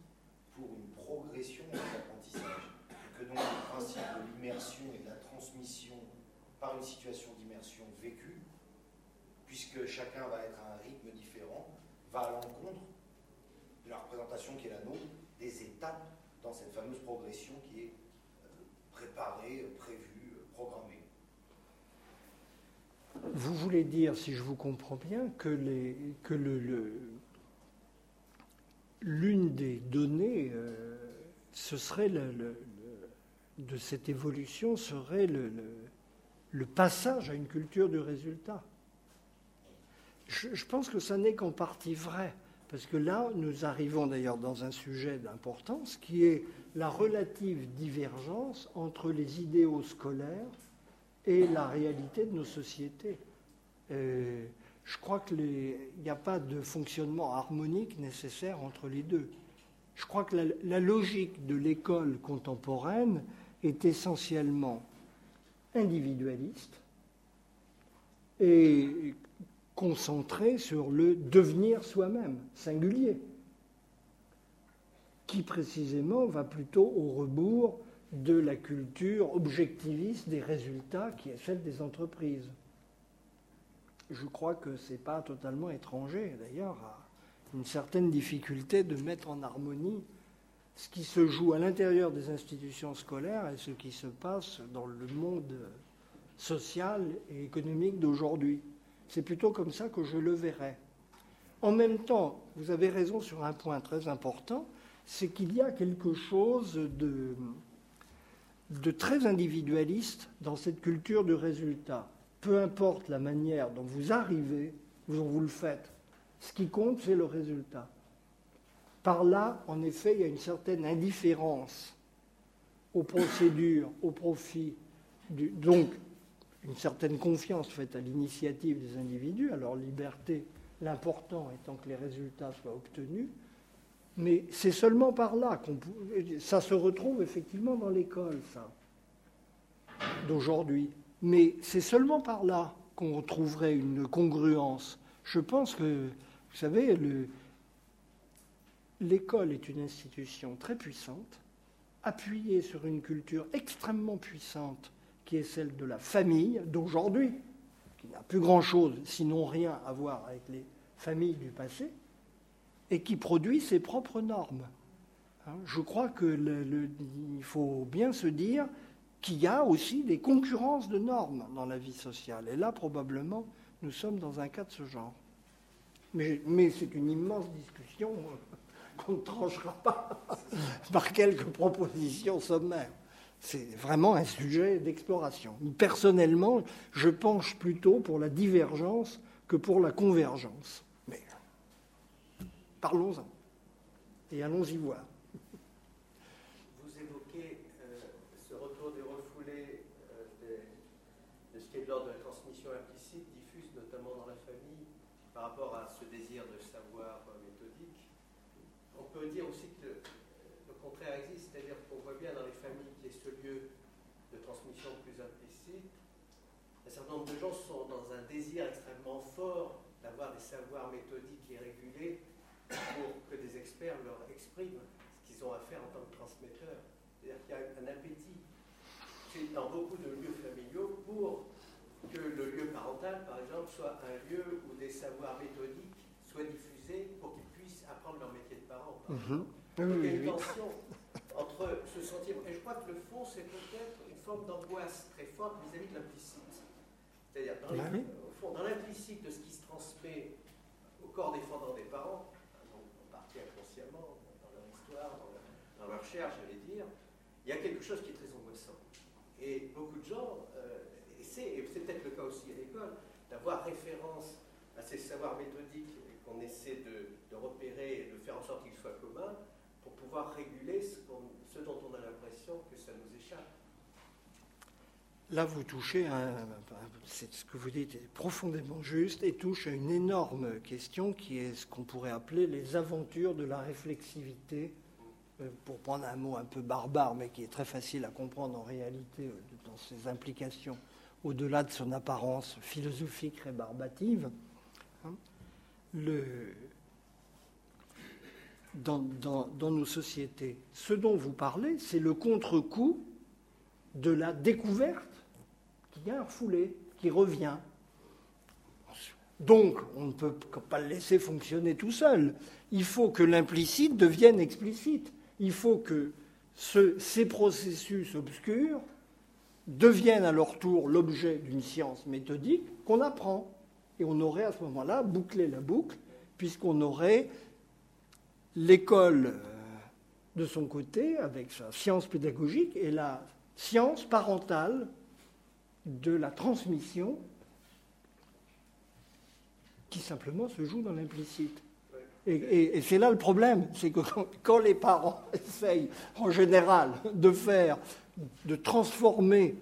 Speaker 7: pour une progression de l'apprentissage Que donc le principe de l'immersion et de la transmission par une situation d'immersion vécue, puisque chacun va être à un rythme différent, va à l'encontre la représentation qui est la nôtre des étapes dans cette fameuse progression qui est euh, préparée, prévue, programmée.
Speaker 3: Vous voulez dire, si je vous comprends bien, que, le, l'une des données, euh, ce serait le, de cette évolution serait le, le, passage à une culture du résultat. je pense que ça n'est qu'en partie vrai. Parce que là, nous arrivons d'ailleurs dans un sujet d'importance qui est la relative divergence entre les idéaux scolaires et la réalité de nos sociétés. Je crois qu'il n'y a pas de fonctionnement harmonique nécessaire entre les deux. Je crois que la, la logique de l'école contemporaine est essentiellement individualiste et concentré sur le devenir soi-même, singulier, qui précisément va plutôt au rebours de la culture objectiviste des résultats qui est celle des entreprises. Je crois que ce n'est pas totalement étranger, d'ailleurs, à une certaine difficulté de mettre en harmonie ce qui se joue à l'intérieur des institutions scolaires et ce qui se passe dans le monde social et économique d'aujourd'hui. C'est plutôt comme ça que je le verrai. En même temps, vous avez raison sur un point très important, c'est qu'il y a quelque chose de, très individualiste dans cette culture du résultat. Peu importe la manière dont vous arrivez, vous le faites, ce qui compte, c'est le résultat. Par là, en effet, il y a une certaine indifférence aux procédures, au profit. Du, donc, une certaine confiance faite à l'initiative des individus, leur liberté, l'important étant que les résultats soient obtenus. Mais c'est seulement par là qu'on ça se retrouve effectivement dans l'école, ça, d'aujourd'hui. Mais c'est seulement par là qu'on trouverait une congruence. Je pense que, vous savez, l'école est une institution très puissante, appuyée sur une culture extrêmement puissante qui est celle de la famille d'aujourd'hui, qui n'a plus grand-chose, sinon rien à voir avec les familles du passé, et qui produit ses propres normes. Hein, je crois qu'il faut bien se dire qu'il y a aussi des concurrences de normes dans la vie sociale. Et là, probablement, nous sommes dans un cas de ce genre. Mais, mais c'est une immense discussion qu'on ne tranchera pas par quelques propositions sommaires c'est vraiment un sujet d'exploration. Personnellement, je penche plutôt pour la divergence que pour la convergence. Mais parlons-en et allons-y voir.
Speaker 2: Vous évoquez euh, ce retour des refoulés euh, de, ce qui est de l'ordre de la transmission implicite, diffuse notamment dans la famille, par rapport à ce désir de savoir méthodique. On peut dire aussi que le contraire existe, c'est-à-dire qu'on voit bien dans les familles ce lieu de transmission plus implicite, un certain nombre de gens sont dans un désir extrêmement fort d'avoir des savoirs méthodiques et régulés pour que des experts leur expriment ce qu'ils ont à faire en tant que transmetteurs. C'est-à-dire qu'il y a un appétit dans beaucoup de lieux familiaux pour que le lieu parental, par exemple, soit un lieu où des savoirs méthodiques soient diffusés pour qu'ils puissent apprendre leur métier de parent. par
Speaker 3: Mhm. Oui,
Speaker 2: Donc, il y a une
Speaker 3: oui.
Speaker 2: tension entre ce sentiment. Et je crois que le fond, c'est peut-être une forme d'angoisse très forte vis-à-vis de l'implicite. C'est-à-dire, dans les-
Speaker 3: Bah oui.
Speaker 2: au fond, dans l'implicite de ce qui se transmet au corps défendant des parents, hein, donc en partie inconsciemment, dans leur histoire, dans leur, dans leur chair, j'allais dire, il y a quelque chose qui est très angoissant. Et beaucoup de gens euh, essaient, et c'est peut-être le cas aussi à l'école, d'avoir référence à ces savoirs méthodiques qu'on essaie de, de repérer et de faire en sorte qu'ils soient communs pour pouvoir réguler ce dont on a l'impression que ça nous échappe.
Speaker 3: Là, vous touchez c'est ce que vous dites est profondément juste et touche à une énorme question qui est ce qu'on pourrait appeler les aventures de la réflexivité, euh, pour prendre un mot un peu barbare, mais qui est très facile à comprendre en réalité euh, dans ses implications, au-delà de son apparence philosophique rébarbative. hein. Dans- dans nos sociétés, ce dont vous parlez, c'est le contre-coup de la découverte qu'il y a refoulé, qui revient. Donc, on ne peut pas le laisser fonctionner tout seul. Il faut que l'implicite devienne explicite. Il faut que ce- ces processus obscurs deviennent à leur tour l'objet d'une science méthodique qu'on apprend. Et on aurait à ce moment-là bouclé la boucle, puisqu'on aurait l'école euh, de son côté, avec sa science pédagogique, et la science parentale de la transmission qui simplement se joue dans l'implicite. Et, c'est là le problème, c'est que quand, quand les parents essayent en général de faire, de transformer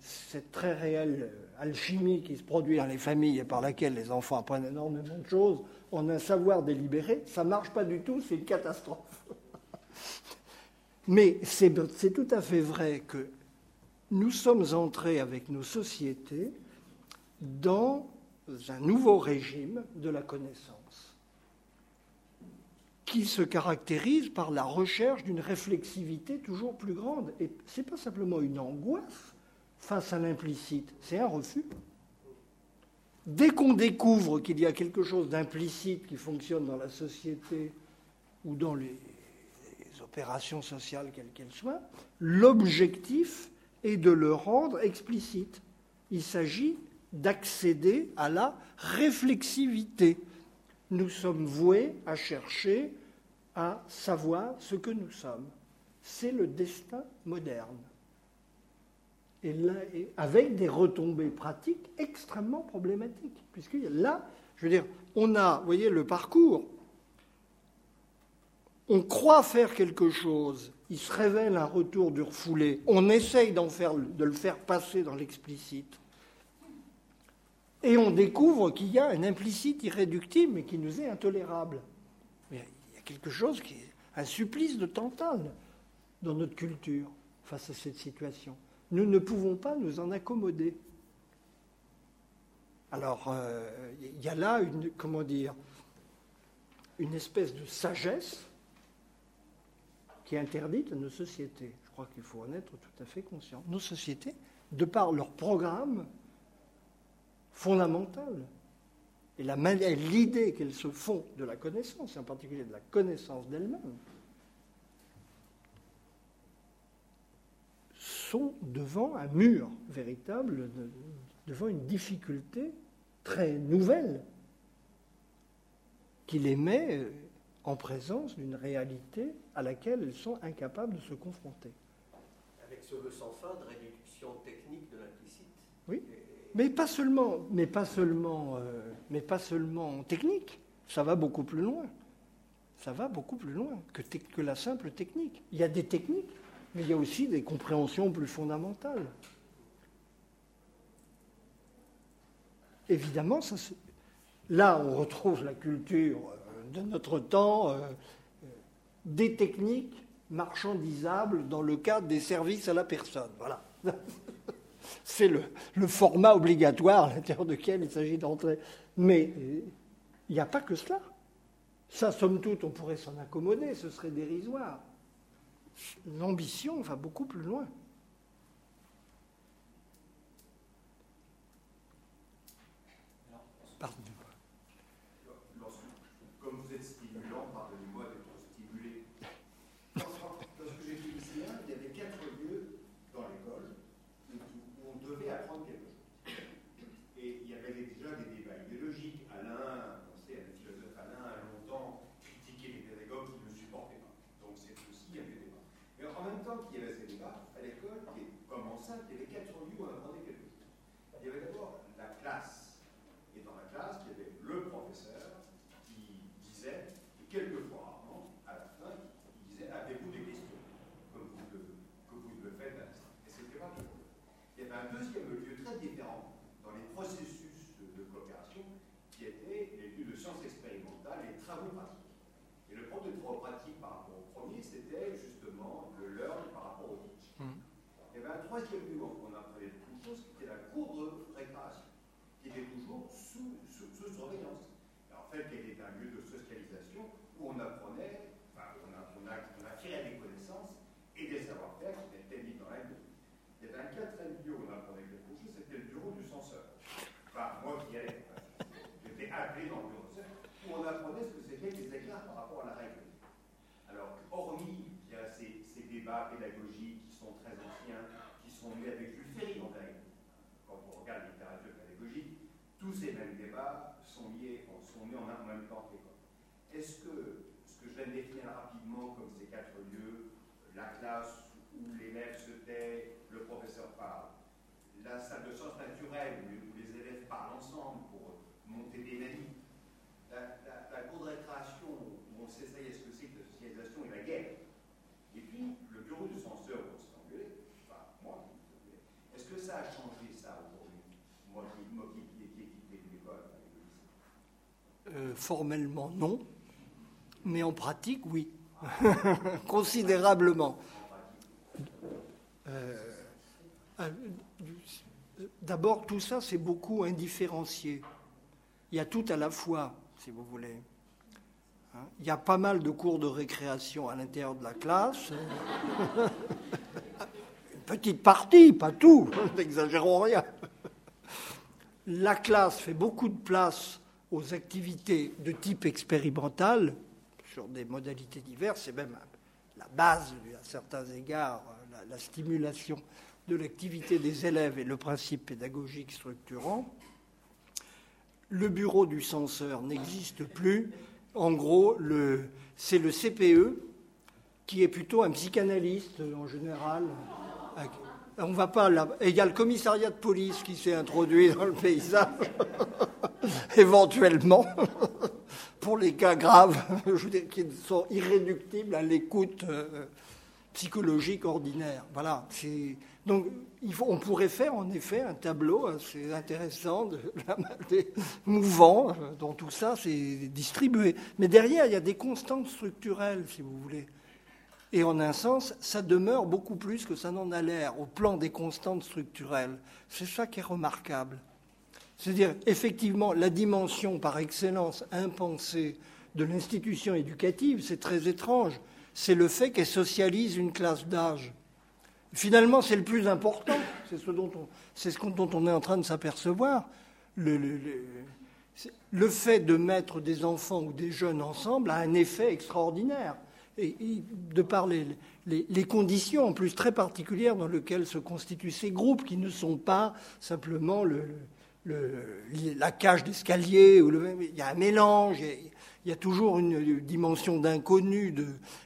Speaker 3: cette très réelle alchimie qui se produit dans les familles et par laquelle les enfants apprennent énormément de choses en un savoir délibéré, ça ne marche pas du tout, c'est une catastrophe. Mais c'est tout à fait vrai que nous sommes entrés avec nos sociétés dans un nouveau régime de la connaissance qui se caractérise par la recherche d'une réflexivité toujours plus grande. Et ce n'est pas simplement une angoisse face à l'implicite, c'est un refus. Dès qu'on découvre qu'il y a quelque chose d'implicite qui fonctionne dans la société ou dans les, les opérations sociales, quelles qu'elles soient, l'objectif est de le rendre explicite. Il s'agit d'accéder à la réflexivité. Nous sommes voués à chercher à savoir ce que nous sommes. C'est le destin moderne. Et avec des retombées pratiques extrêmement problématiques. Puisque là, je veux dire, on a, vous voyez, le parcours. On croit faire quelque chose, il se révèle un retour du refoulé, on essaye de le faire passer dans l'explicite. Et on découvre qu'il y a un implicite irréductible, mais qui nous est intolérable. Mais il y a quelque chose qui est un supplice de Tantale dans notre culture face à cette situation. Nous ne pouvons pas nous en accommoder. Alors, euh, il y a là une, comment dire, une espèce de sagesse qui est interdite à nos sociétés. Je crois qu'il faut en être tout à fait conscient. Nos sociétés, de par leur programme fondamental et l'idée qu'elles se font de la connaissance, et en particulier de la connaissance d'elles-mêmes, sont devant un mur véritable, de- devant une difficulté très nouvelle qui les met euh, en présence d'une réalité à laquelle elles sont incapables de se confronter.
Speaker 2: Avec ce vœu sans fin de réduction technique de l'implicite.
Speaker 3: Oui. Mais pas seulement, mais pas seulement, euh, mais pas seulement technique. Ça va beaucoup plus loin. Ça va beaucoup plus loin que, la simple technique. Il y a des techniques, mais il y a aussi des compréhensions plus fondamentales. Évidemment, ça, c'est- là, on retrouve la culture euh, de notre temps, euh, des techniques marchandisables dans le cadre des services à la personne. Voilà. C'est le, format obligatoire à l'intérieur duquel il s'agit d'entrer. Mais il n'y a pas que cela. Ça, somme toute, on pourrait s'en accommoder, ce serait dérisoire. L'ambition va beaucoup plus loin. Formellement, non. Mais en pratique, oui. Considérablement. Euh, euh, D'abord, tout ça, c'est beaucoup indifférencié. Il y a tout à la fois, si vous voulez. Hein, Il y a pas mal de cours de récréation à l'intérieur de la classe. Une petite partie, pas tout, n'exagérons rien. La classe fait beaucoup de place aux activités de type expérimental, sur des modalités diverses, c'est même la base, à certains égards, la, la stimulation de l'activité des élèves et le principe pédagogique structurant. Le bureau du censeur n'existe plus. En gros, c'est le CPE qui est plutôt un psychanalyste en général. On va pas là. Il y a le commissariat de police qui s'est introduit dans le paysage, éventuellement, pour les cas graves, qui sont irréductibles à l'écoute euh, psychologique ordinaire. Voilà. Donc, on pourrait faire en effet un tableau assez intéressant, de, des- mouvant, euh, dont tout ça c'est distribué. Mais derrière, il y a des constantes structurelles, si vous voulez. Et en un sens, ça demeure beaucoup plus que ça n'en a l'air au plan des constantes structurelles. C'est ça qui est remarquable. C'est-à-dire, effectivement, la dimension par excellence impensée de l'institution éducative, c'est très étrange. C'est le fait qu'elle socialise une classe d'âge. Finalement, c'est le plus important. C'est ce dont on, est en train de s'apercevoir. Le fait de mettre des enfants ou des jeunes ensemble a un effet extraordinaire. Et, de par les, conditions en plus très particulières dans lesquelles se constituent ces groupes, qui ne sont pas simplement le, le- le- la cage d'escalier, il y a un mélange, il y a, toujours une dimension d'inconnu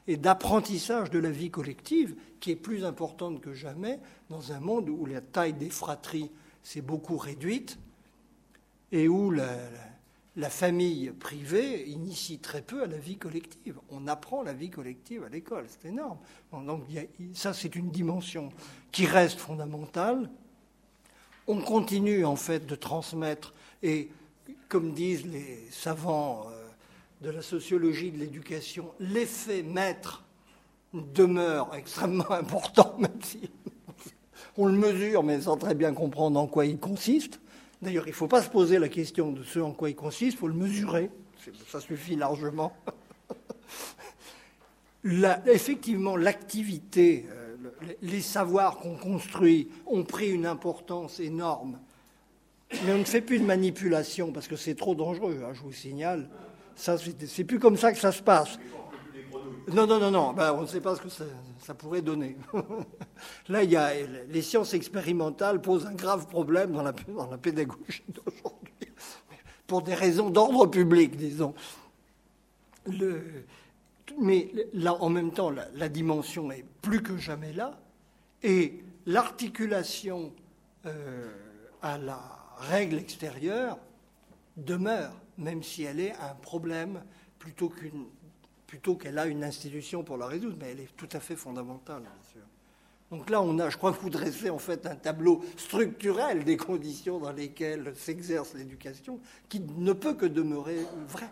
Speaker 3: et d'apprentissage de la vie collective qui est plus importante que jamais dans un monde où la taille des fratries s'est beaucoup réduite et où la- la famille privée initie très peu à la vie collective. On apprend la vie collective à l'école, c'est énorme. Donc ça, c'est une dimension qui reste fondamentale. On continue en fait de transmettre, et comme disent les savants euh, de la sociologie de l'éducation, l'effet maître demeure extrêmement important, même si on le mesure, mais sans très bien comprendre en quoi il consiste. D'ailleurs, il ne faut pas se poser la question de ce en quoi il consiste, il faut le mesurer. Ça suffit largement. effectivement, l'activité, euh, les savoirs qu'on construit ont pris une importance énorme. Mais on ne fait plus de manipulation parce que c'est trop dangereux, hein, je vous signale. Ça, c'est plus comme ça que ça se passe. Non, non, non, non. Ben, on ne sait pas ce que ça, pourrait donner. Là, il y a, les sciences expérimentales posent un grave problème dans la, dans la pédagogie d'aujourd'hui, pour des raisons d'ordre public, disons. Le, mais là, en même temps, la, dimension est plus que jamais là, et l'articulation euh, à la règle extérieure demeure, même si elle est un problème plutôt qu'une plutôt qu'elle a une institution pour la résoudre, mais elle est tout à fait fondamentale, bien sûr. Donc là, on a, je crois, vous dressez en fait un tableau structurel des conditions dans lesquelles s'exerce l'éducation, qui ne peut que demeurer vrai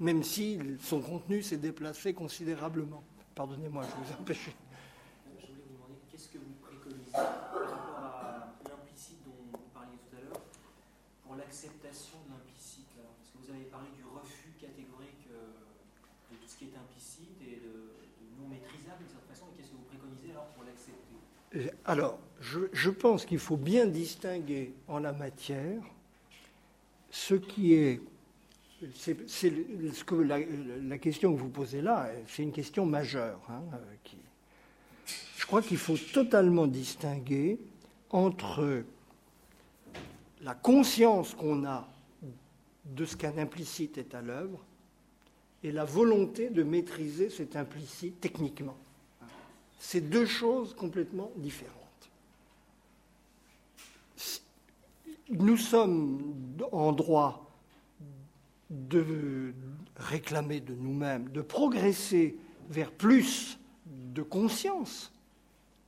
Speaker 3: même si son contenu s'est déplacé considérablement. Pardonnez-moi, je vous ai empêché.
Speaker 6: Je voulais vous demander qu'est-ce que vous préconisez par rapport à l'implicite dont vous parliez tout à l'heure, pour l'acceptation de l'implicite Parce que vous avez parlé du refus catégorique euh, de tout ce qui est implicite et de, non maîtrisable d'une certaine façon, et qu'est-ce que vous préconisez alors pour l'accepter
Speaker 3: euh, Alors, je, pense qu'il faut bien distinguer en la matière ce qui est c'est, la, question que vous posez là, c'est une question majeure. Hein, euh, je crois qu'il faut totalement distinguer entre la conscience qu'on a de ce qu'un implicite est à l'œuvre et la volonté de maîtriser cet implicite techniquement. C'est deux choses complètement différentes. Nous sommes en droit de réclamer de nous-mêmes, de progresser vers plus de conscience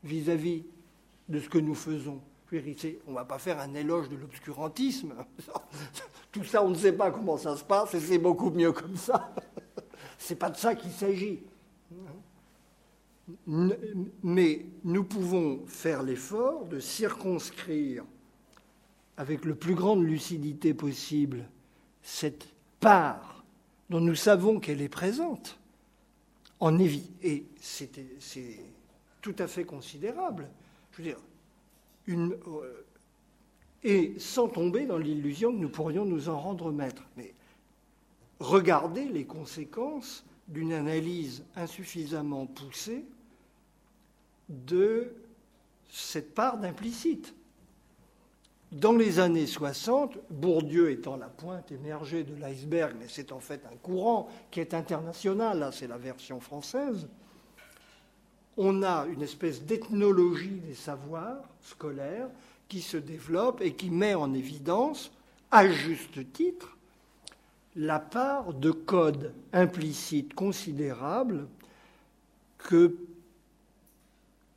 Speaker 3: vis-à-vis de ce que nous faisons. On ne va pas faire un éloge de l'obscurantisme. Tout ça, on ne sait pas comment ça se passe et c'est beaucoup mieux comme ça. Ce n'est pas de ça qu'il s'agit. Mais nous pouvons faire l'effort de circonscrire avec le plus grande lucidité possible cette part dont nous savons qu'elle est présente, en et c'est tout à fait considérable. Je veux dire, euh, et sans tomber dans l'illusion que nous pourrions nous en rendre maîtres. Mais regardez les conséquences d'une analyse insuffisamment poussée de cette part d'implicite. Dans les années 60, Bourdieu étant la pointe émergée de l'iceberg, mais c'est en fait un courant qui est international, là c'est la version française, on a une espèce d'ethnologie des savoirs scolaires qui se développe et qui met en évidence, à juste titre, la part de code implicite considérable que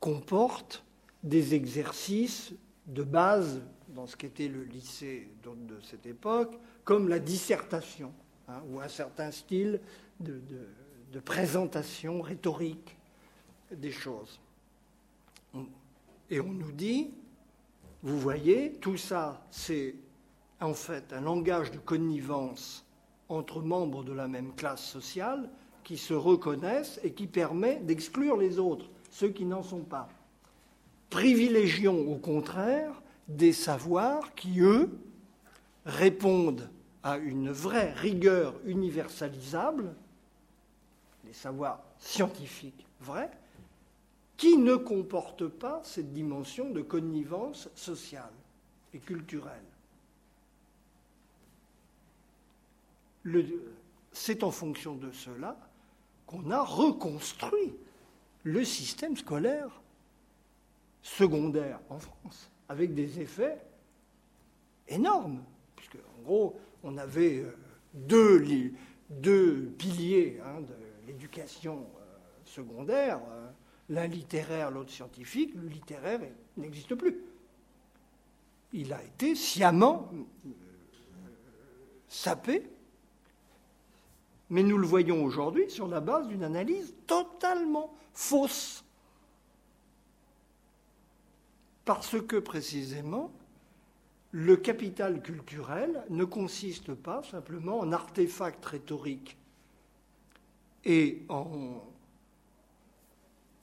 Speaker 3: comportent des exercices de base dans ce qu'était le lycée de cette époque, comme la dissertation, hein, ou un certain style de, présentation rhétorique des choses. Et on nous dit, vous voyez, tout ça, c'est en fait un langage de connivence entre membres de la même classe sociale qui se reconnaissent et qui permet d'exclure les autres, ceux qui n'en sont pas. Privilégions au contraire des savoirs qui, eux, répondent à une vraie rigueur universalisable, les savoirs scientifiques vrais, qui ne comportent pas cette dimension de connivence sociale et culturelle. C'est en fonction de cela qu'on a reconstruit le système scolaire secondaire en France avec des effets énormes, puisque en gros, on avait euh, deux, deux piliers hein, de l'éducation euh, secondaire, euh, l'un littéraire, l'autre scientifique. Le littéraire n'existe plus. Il a été sciemment sapé, mais nous le voyons aujourd'hui sur la base d'une analyse totalement fausse parce que précisément, le capital culturel ne consiste pas simplement en artefacts rhétoriques et en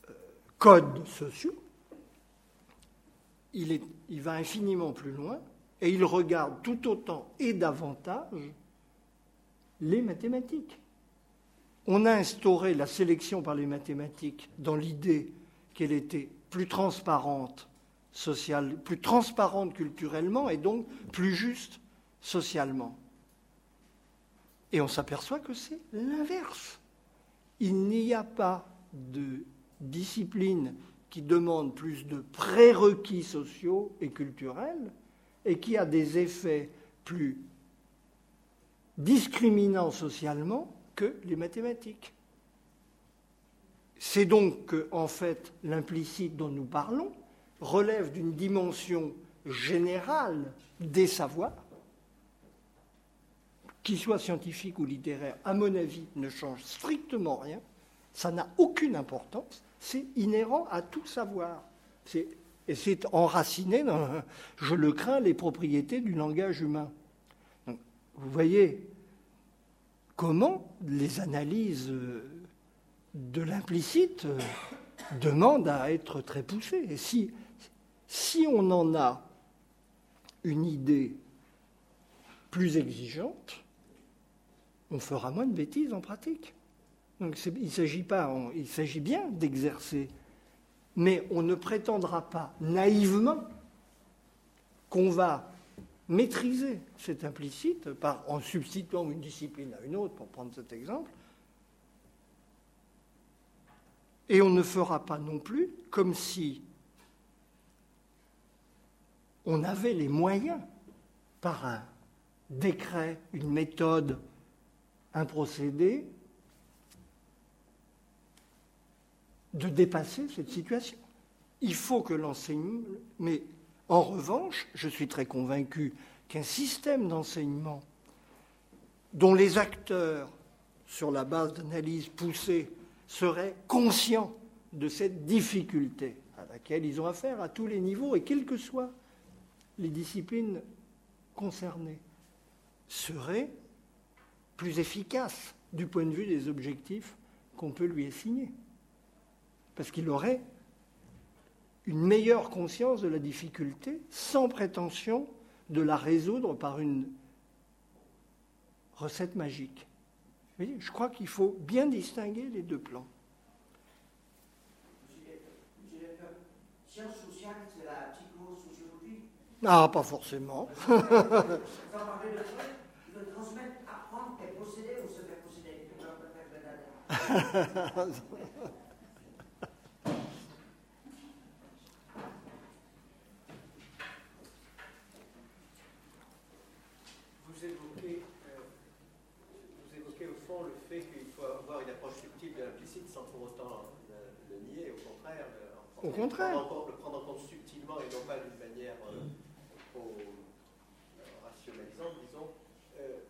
Speaker 3: euh, codes sociaux. Il, va infiniment plus loin et il regarde tout autant et davantage les mathématiques. On a instauré la sélection par les mathématiques dans l'idée qu'elle était plus transparente sociale, plus transparente culturellement et donc plus juste socialement. Et on s'aperçoit que c'est l'inverse. Il n'y a pas de discipline qui demande plus de prérequis sociaux et culturels et qui a des effets plus discriminants socialement que les mathématiques. C'est donc que, en fait, l'implicite dont nous parlons relève d'une dimension générale des savoirs, qu'ils soient scientifiques ou littéraires, à mon avis, ne change strictement rien. Ça n'a aucune importance. C'est inhérent à tout savoir. et c'est enraciné dans, je le crains, les propriétés du langage humain. vous voyez comment les analyses de l'implicite demandent à être très poussées. Et si si on en a une idée plus exigeante, on fera moins de bêtises en pratique. Donc il s'agit pas, il s'agit bien d'exercer, mais on ne prétendra pas naïvement qu'on va maîtriser cet implicite par, en substituant une discipline à une autre, pour prendre cet exemple, et on ne fera pas non plus comme si on avait les moyens, par un décret, une méthode, un procédé, de dépasser cette situation. Il faut que l'enseignement, en revanche, je suis très convaincu qu'un système d'enseignement dont les acteurs, sur la base d'analyses poussées, seraient conscients de cette difficulté à laquelle ils ont affaire à tous les niveaux et quels que soient les disciplines concernées seraient plus efficaces du point de vue des objectifs qu'on peut lui assigner. Parce qu'il aurait une meilleure conscience de la difficulté sans prétention de la résoudre par une recette magique. je crois qu'il faut bien distinguer les deux plans. Ah, pas forcément.
Speaker 5: Vous en parlez de trucs, il veut transmettre, apprendre et posséder ou se faire posséder.
Speaker 2: Vous évoquez, euh, vous évoquez au fond le fait qu'il faut avoir une approche subtile de l'implicite sans pour autant le, le nier, au contraire.
Speaker 3: Le, au contraire.
Speaker 2: Le prendre en compte subtilement et non pas d'une manière. Euh, disons. Euh,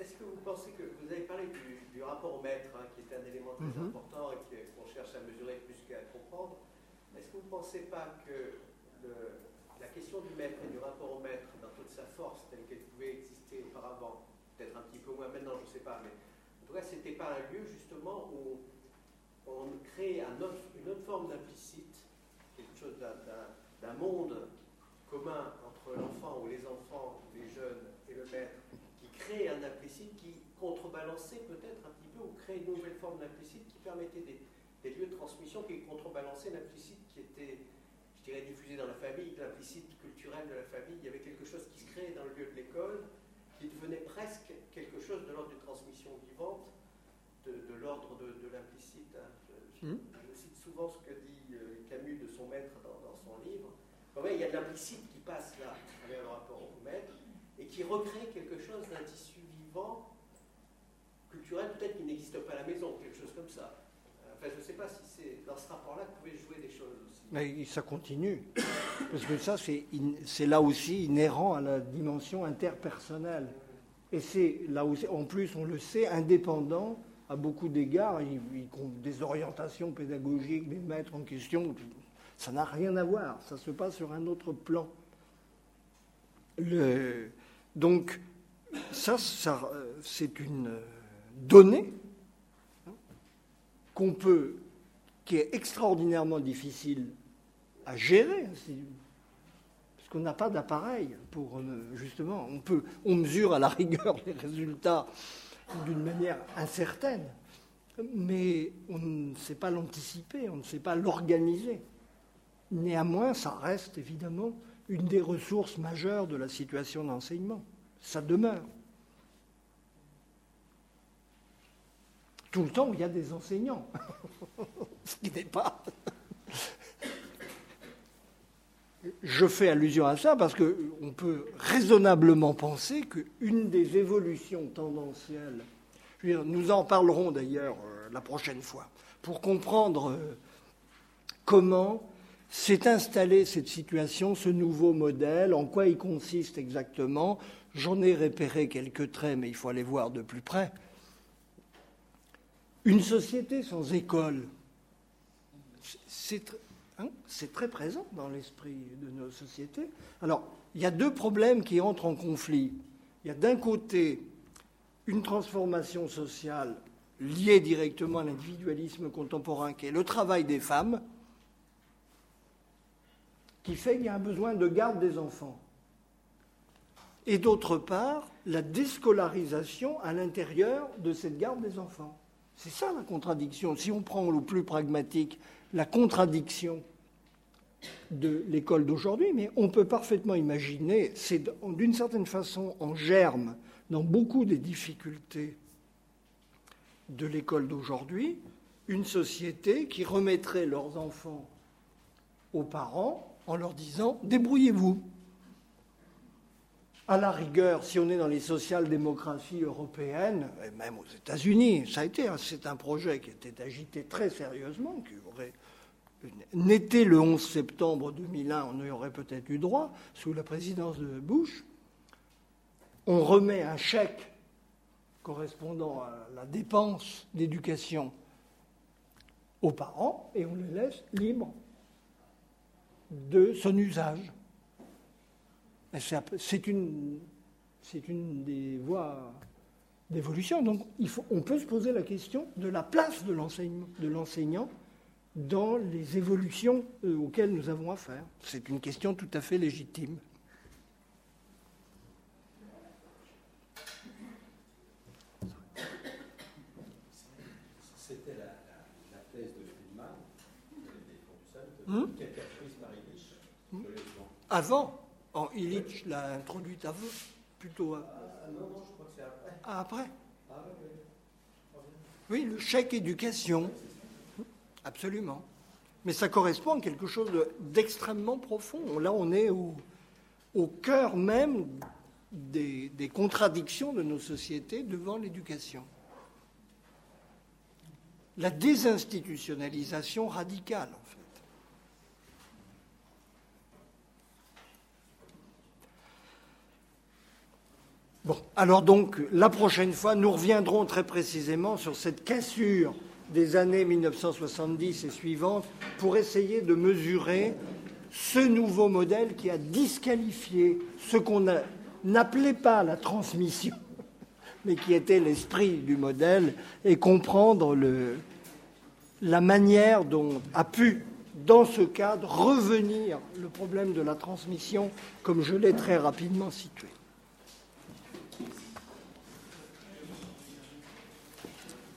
Speaker 2: est-ce que vous pensez que vous avez parlé du, rapport au maître, hein, qui est un élément très mhm. important et qu'on cherche à mesurer plus qu'à comprendre Est-ce que vous ne pensez pas que la question du maître et du rapport au maître dans toute sa force, telle qu'elle pouvait exister auparavant, peut-être un petit peu moins maintenant, je ne sais pas, mais en tout cas, ce n'était pas un lieu justement où on crée une autre forme d'implicite, quelque chose d'un monde commun entre l'enfant ou les enfants, les jeunes et le maître, qui crée un implicite qui contrebalançait peut-être un petit peu ou crée une nouvelle forme d'implicite qui permettait des, lieux de transmission qui contrebalançaient l'implicite qui était, je dirais, diffusé dans la famille, l'implicite culturel de la famille. Il y avait quelque chose qui se créait dans le lieu de l'école qui devenait presque quelque chose de l'ordre d'une transmission vivante, de, l'ordre de, l'implicite. Hein. Hmm. Souvent ce que dit euh, Camus de son maître dans, dans son livre il y a de l'implicite qui passe là, à travers le rapport au maître, et qui recrée quelque chose d'un tissu vivant, culturel, peut-être qui n'existe pas à la maison, quelque chose comme ça. Enfin, je ne sais pas si c'est dans ce rapport-là que vous pouvez jouer des choses aussi.
Speaker 3: Mais ça continue. Parce que ça, c'est là aussi inhérent à la dimension interpersonnelle. Et c'est là aussi, en plus, on le sait, indépendant à beaucoup d'égards. Il, il, des orientations pédagogiques des maîtres en question ça n'a rien à voir, ça se passe sur un autre plan. Donc, ça, ça, c'est une donnée hein, qu'on peut, qui est extraordinairement difficile à gérer, hein, parce qu'on n'a pas d'appareil pour euh, justement, on peut, on mesure à la rigueur les résultats d'une manière incertaine, mais on ne sait pas l'anticiper, on ne sait pas l'organiser. Néanmoins, ça reste évidemment une des ressources majeures de la situation d'enseignement. Ça demeure. Tout le temps, il y a des enseignants, ce qui n'est pas. Je fais allusion à ça parce qu'on peut raisonnablement penser qu'une des évolutions tendancielles, nous en parlerons d'ailleurs euh, la prochaine fois, pour comprendre euh, comment s'est installée cette situation, ce nouveau modèle, en quoi il consiste exactement. J'en ai repéré quelques traits, mais il faut aller voir de plus près. Une société sans école, c'est hein, c'est très présent dans l'esprit de nos sociétés. Alors, il y a deux problèmes qui entrent en conflit. Il y a d'un côté une transformation sociale liée directement à l'individualisme contemporain, qui est le travail des femmes, qui fait qu'il y a un besoin de garde des enfants. Et d'autre part, la déscolarisation à l'intérieur de cette garde des enfants. C'est ça la contradiction. Si on prend le plus pragmatique, la contradiction de l'école d'aujourd'hui, mais on peut parfaitement imaginer, c'est d'une certaine façon en germe dans beaucoup des difficultés de l'école d'aujourd'hui, une société qui remettrait leurs enfants aux parents en leur disant débrouillez-vous. À la rigueur, si on est dans les social-démocraties européennes, et même aux États-Unis, ça a été, c'est un projet qui était agité très sérieusement, qui aurait n'était le 11 septembre 2001, on y aurait peut-être eu droit, sous la présidence de Bush. On remet un chèque correspondant à la dépense d'éducation aux parents et on les laisse libres de son usage. C'est une, c'est une des voies d'évolution. Donc il faut, on peut se poser la question de la place de l'enseignant, de l'enseignant dans les évolutions euh, auxquelles nous avons affaire. C'est une question tout à fait légitime.
Speaker 2: C'était la, la- la thèse de Friedman, des Ferguson, qui a été reprise par Illich,
Speaker 3: Hmm. Avant, en Illich l'a introduite avant, plutôt à-
Speaker 2: Ah non, non, je crois que c'est après?
Speaker 3: après.
Speaker 2: Ah oui, oui.
Speaker 3: Le chèque éducation, absolument. Mais ça correspond à quelque chose de- d'extrêmement profond. Là, on est au, au cœur même des, des contradictions de nos sociétés devant l'éducation. La désinstitutionnalisation radicale, en fait. Alors donc, la prochaine fois, nous reviendrons très précisément sur cette cassure des années 1970 et suivantes pour essayer de mesurer ce nouveau modèle qui a disqualifié ce qu'on n'appelait pas la transmission, mais qui était l'esprit du modèle, et comprendre la manière dont a pu, dans ce cadre, revenir le problème de la transmission, comme je l'ai très rapidement situé.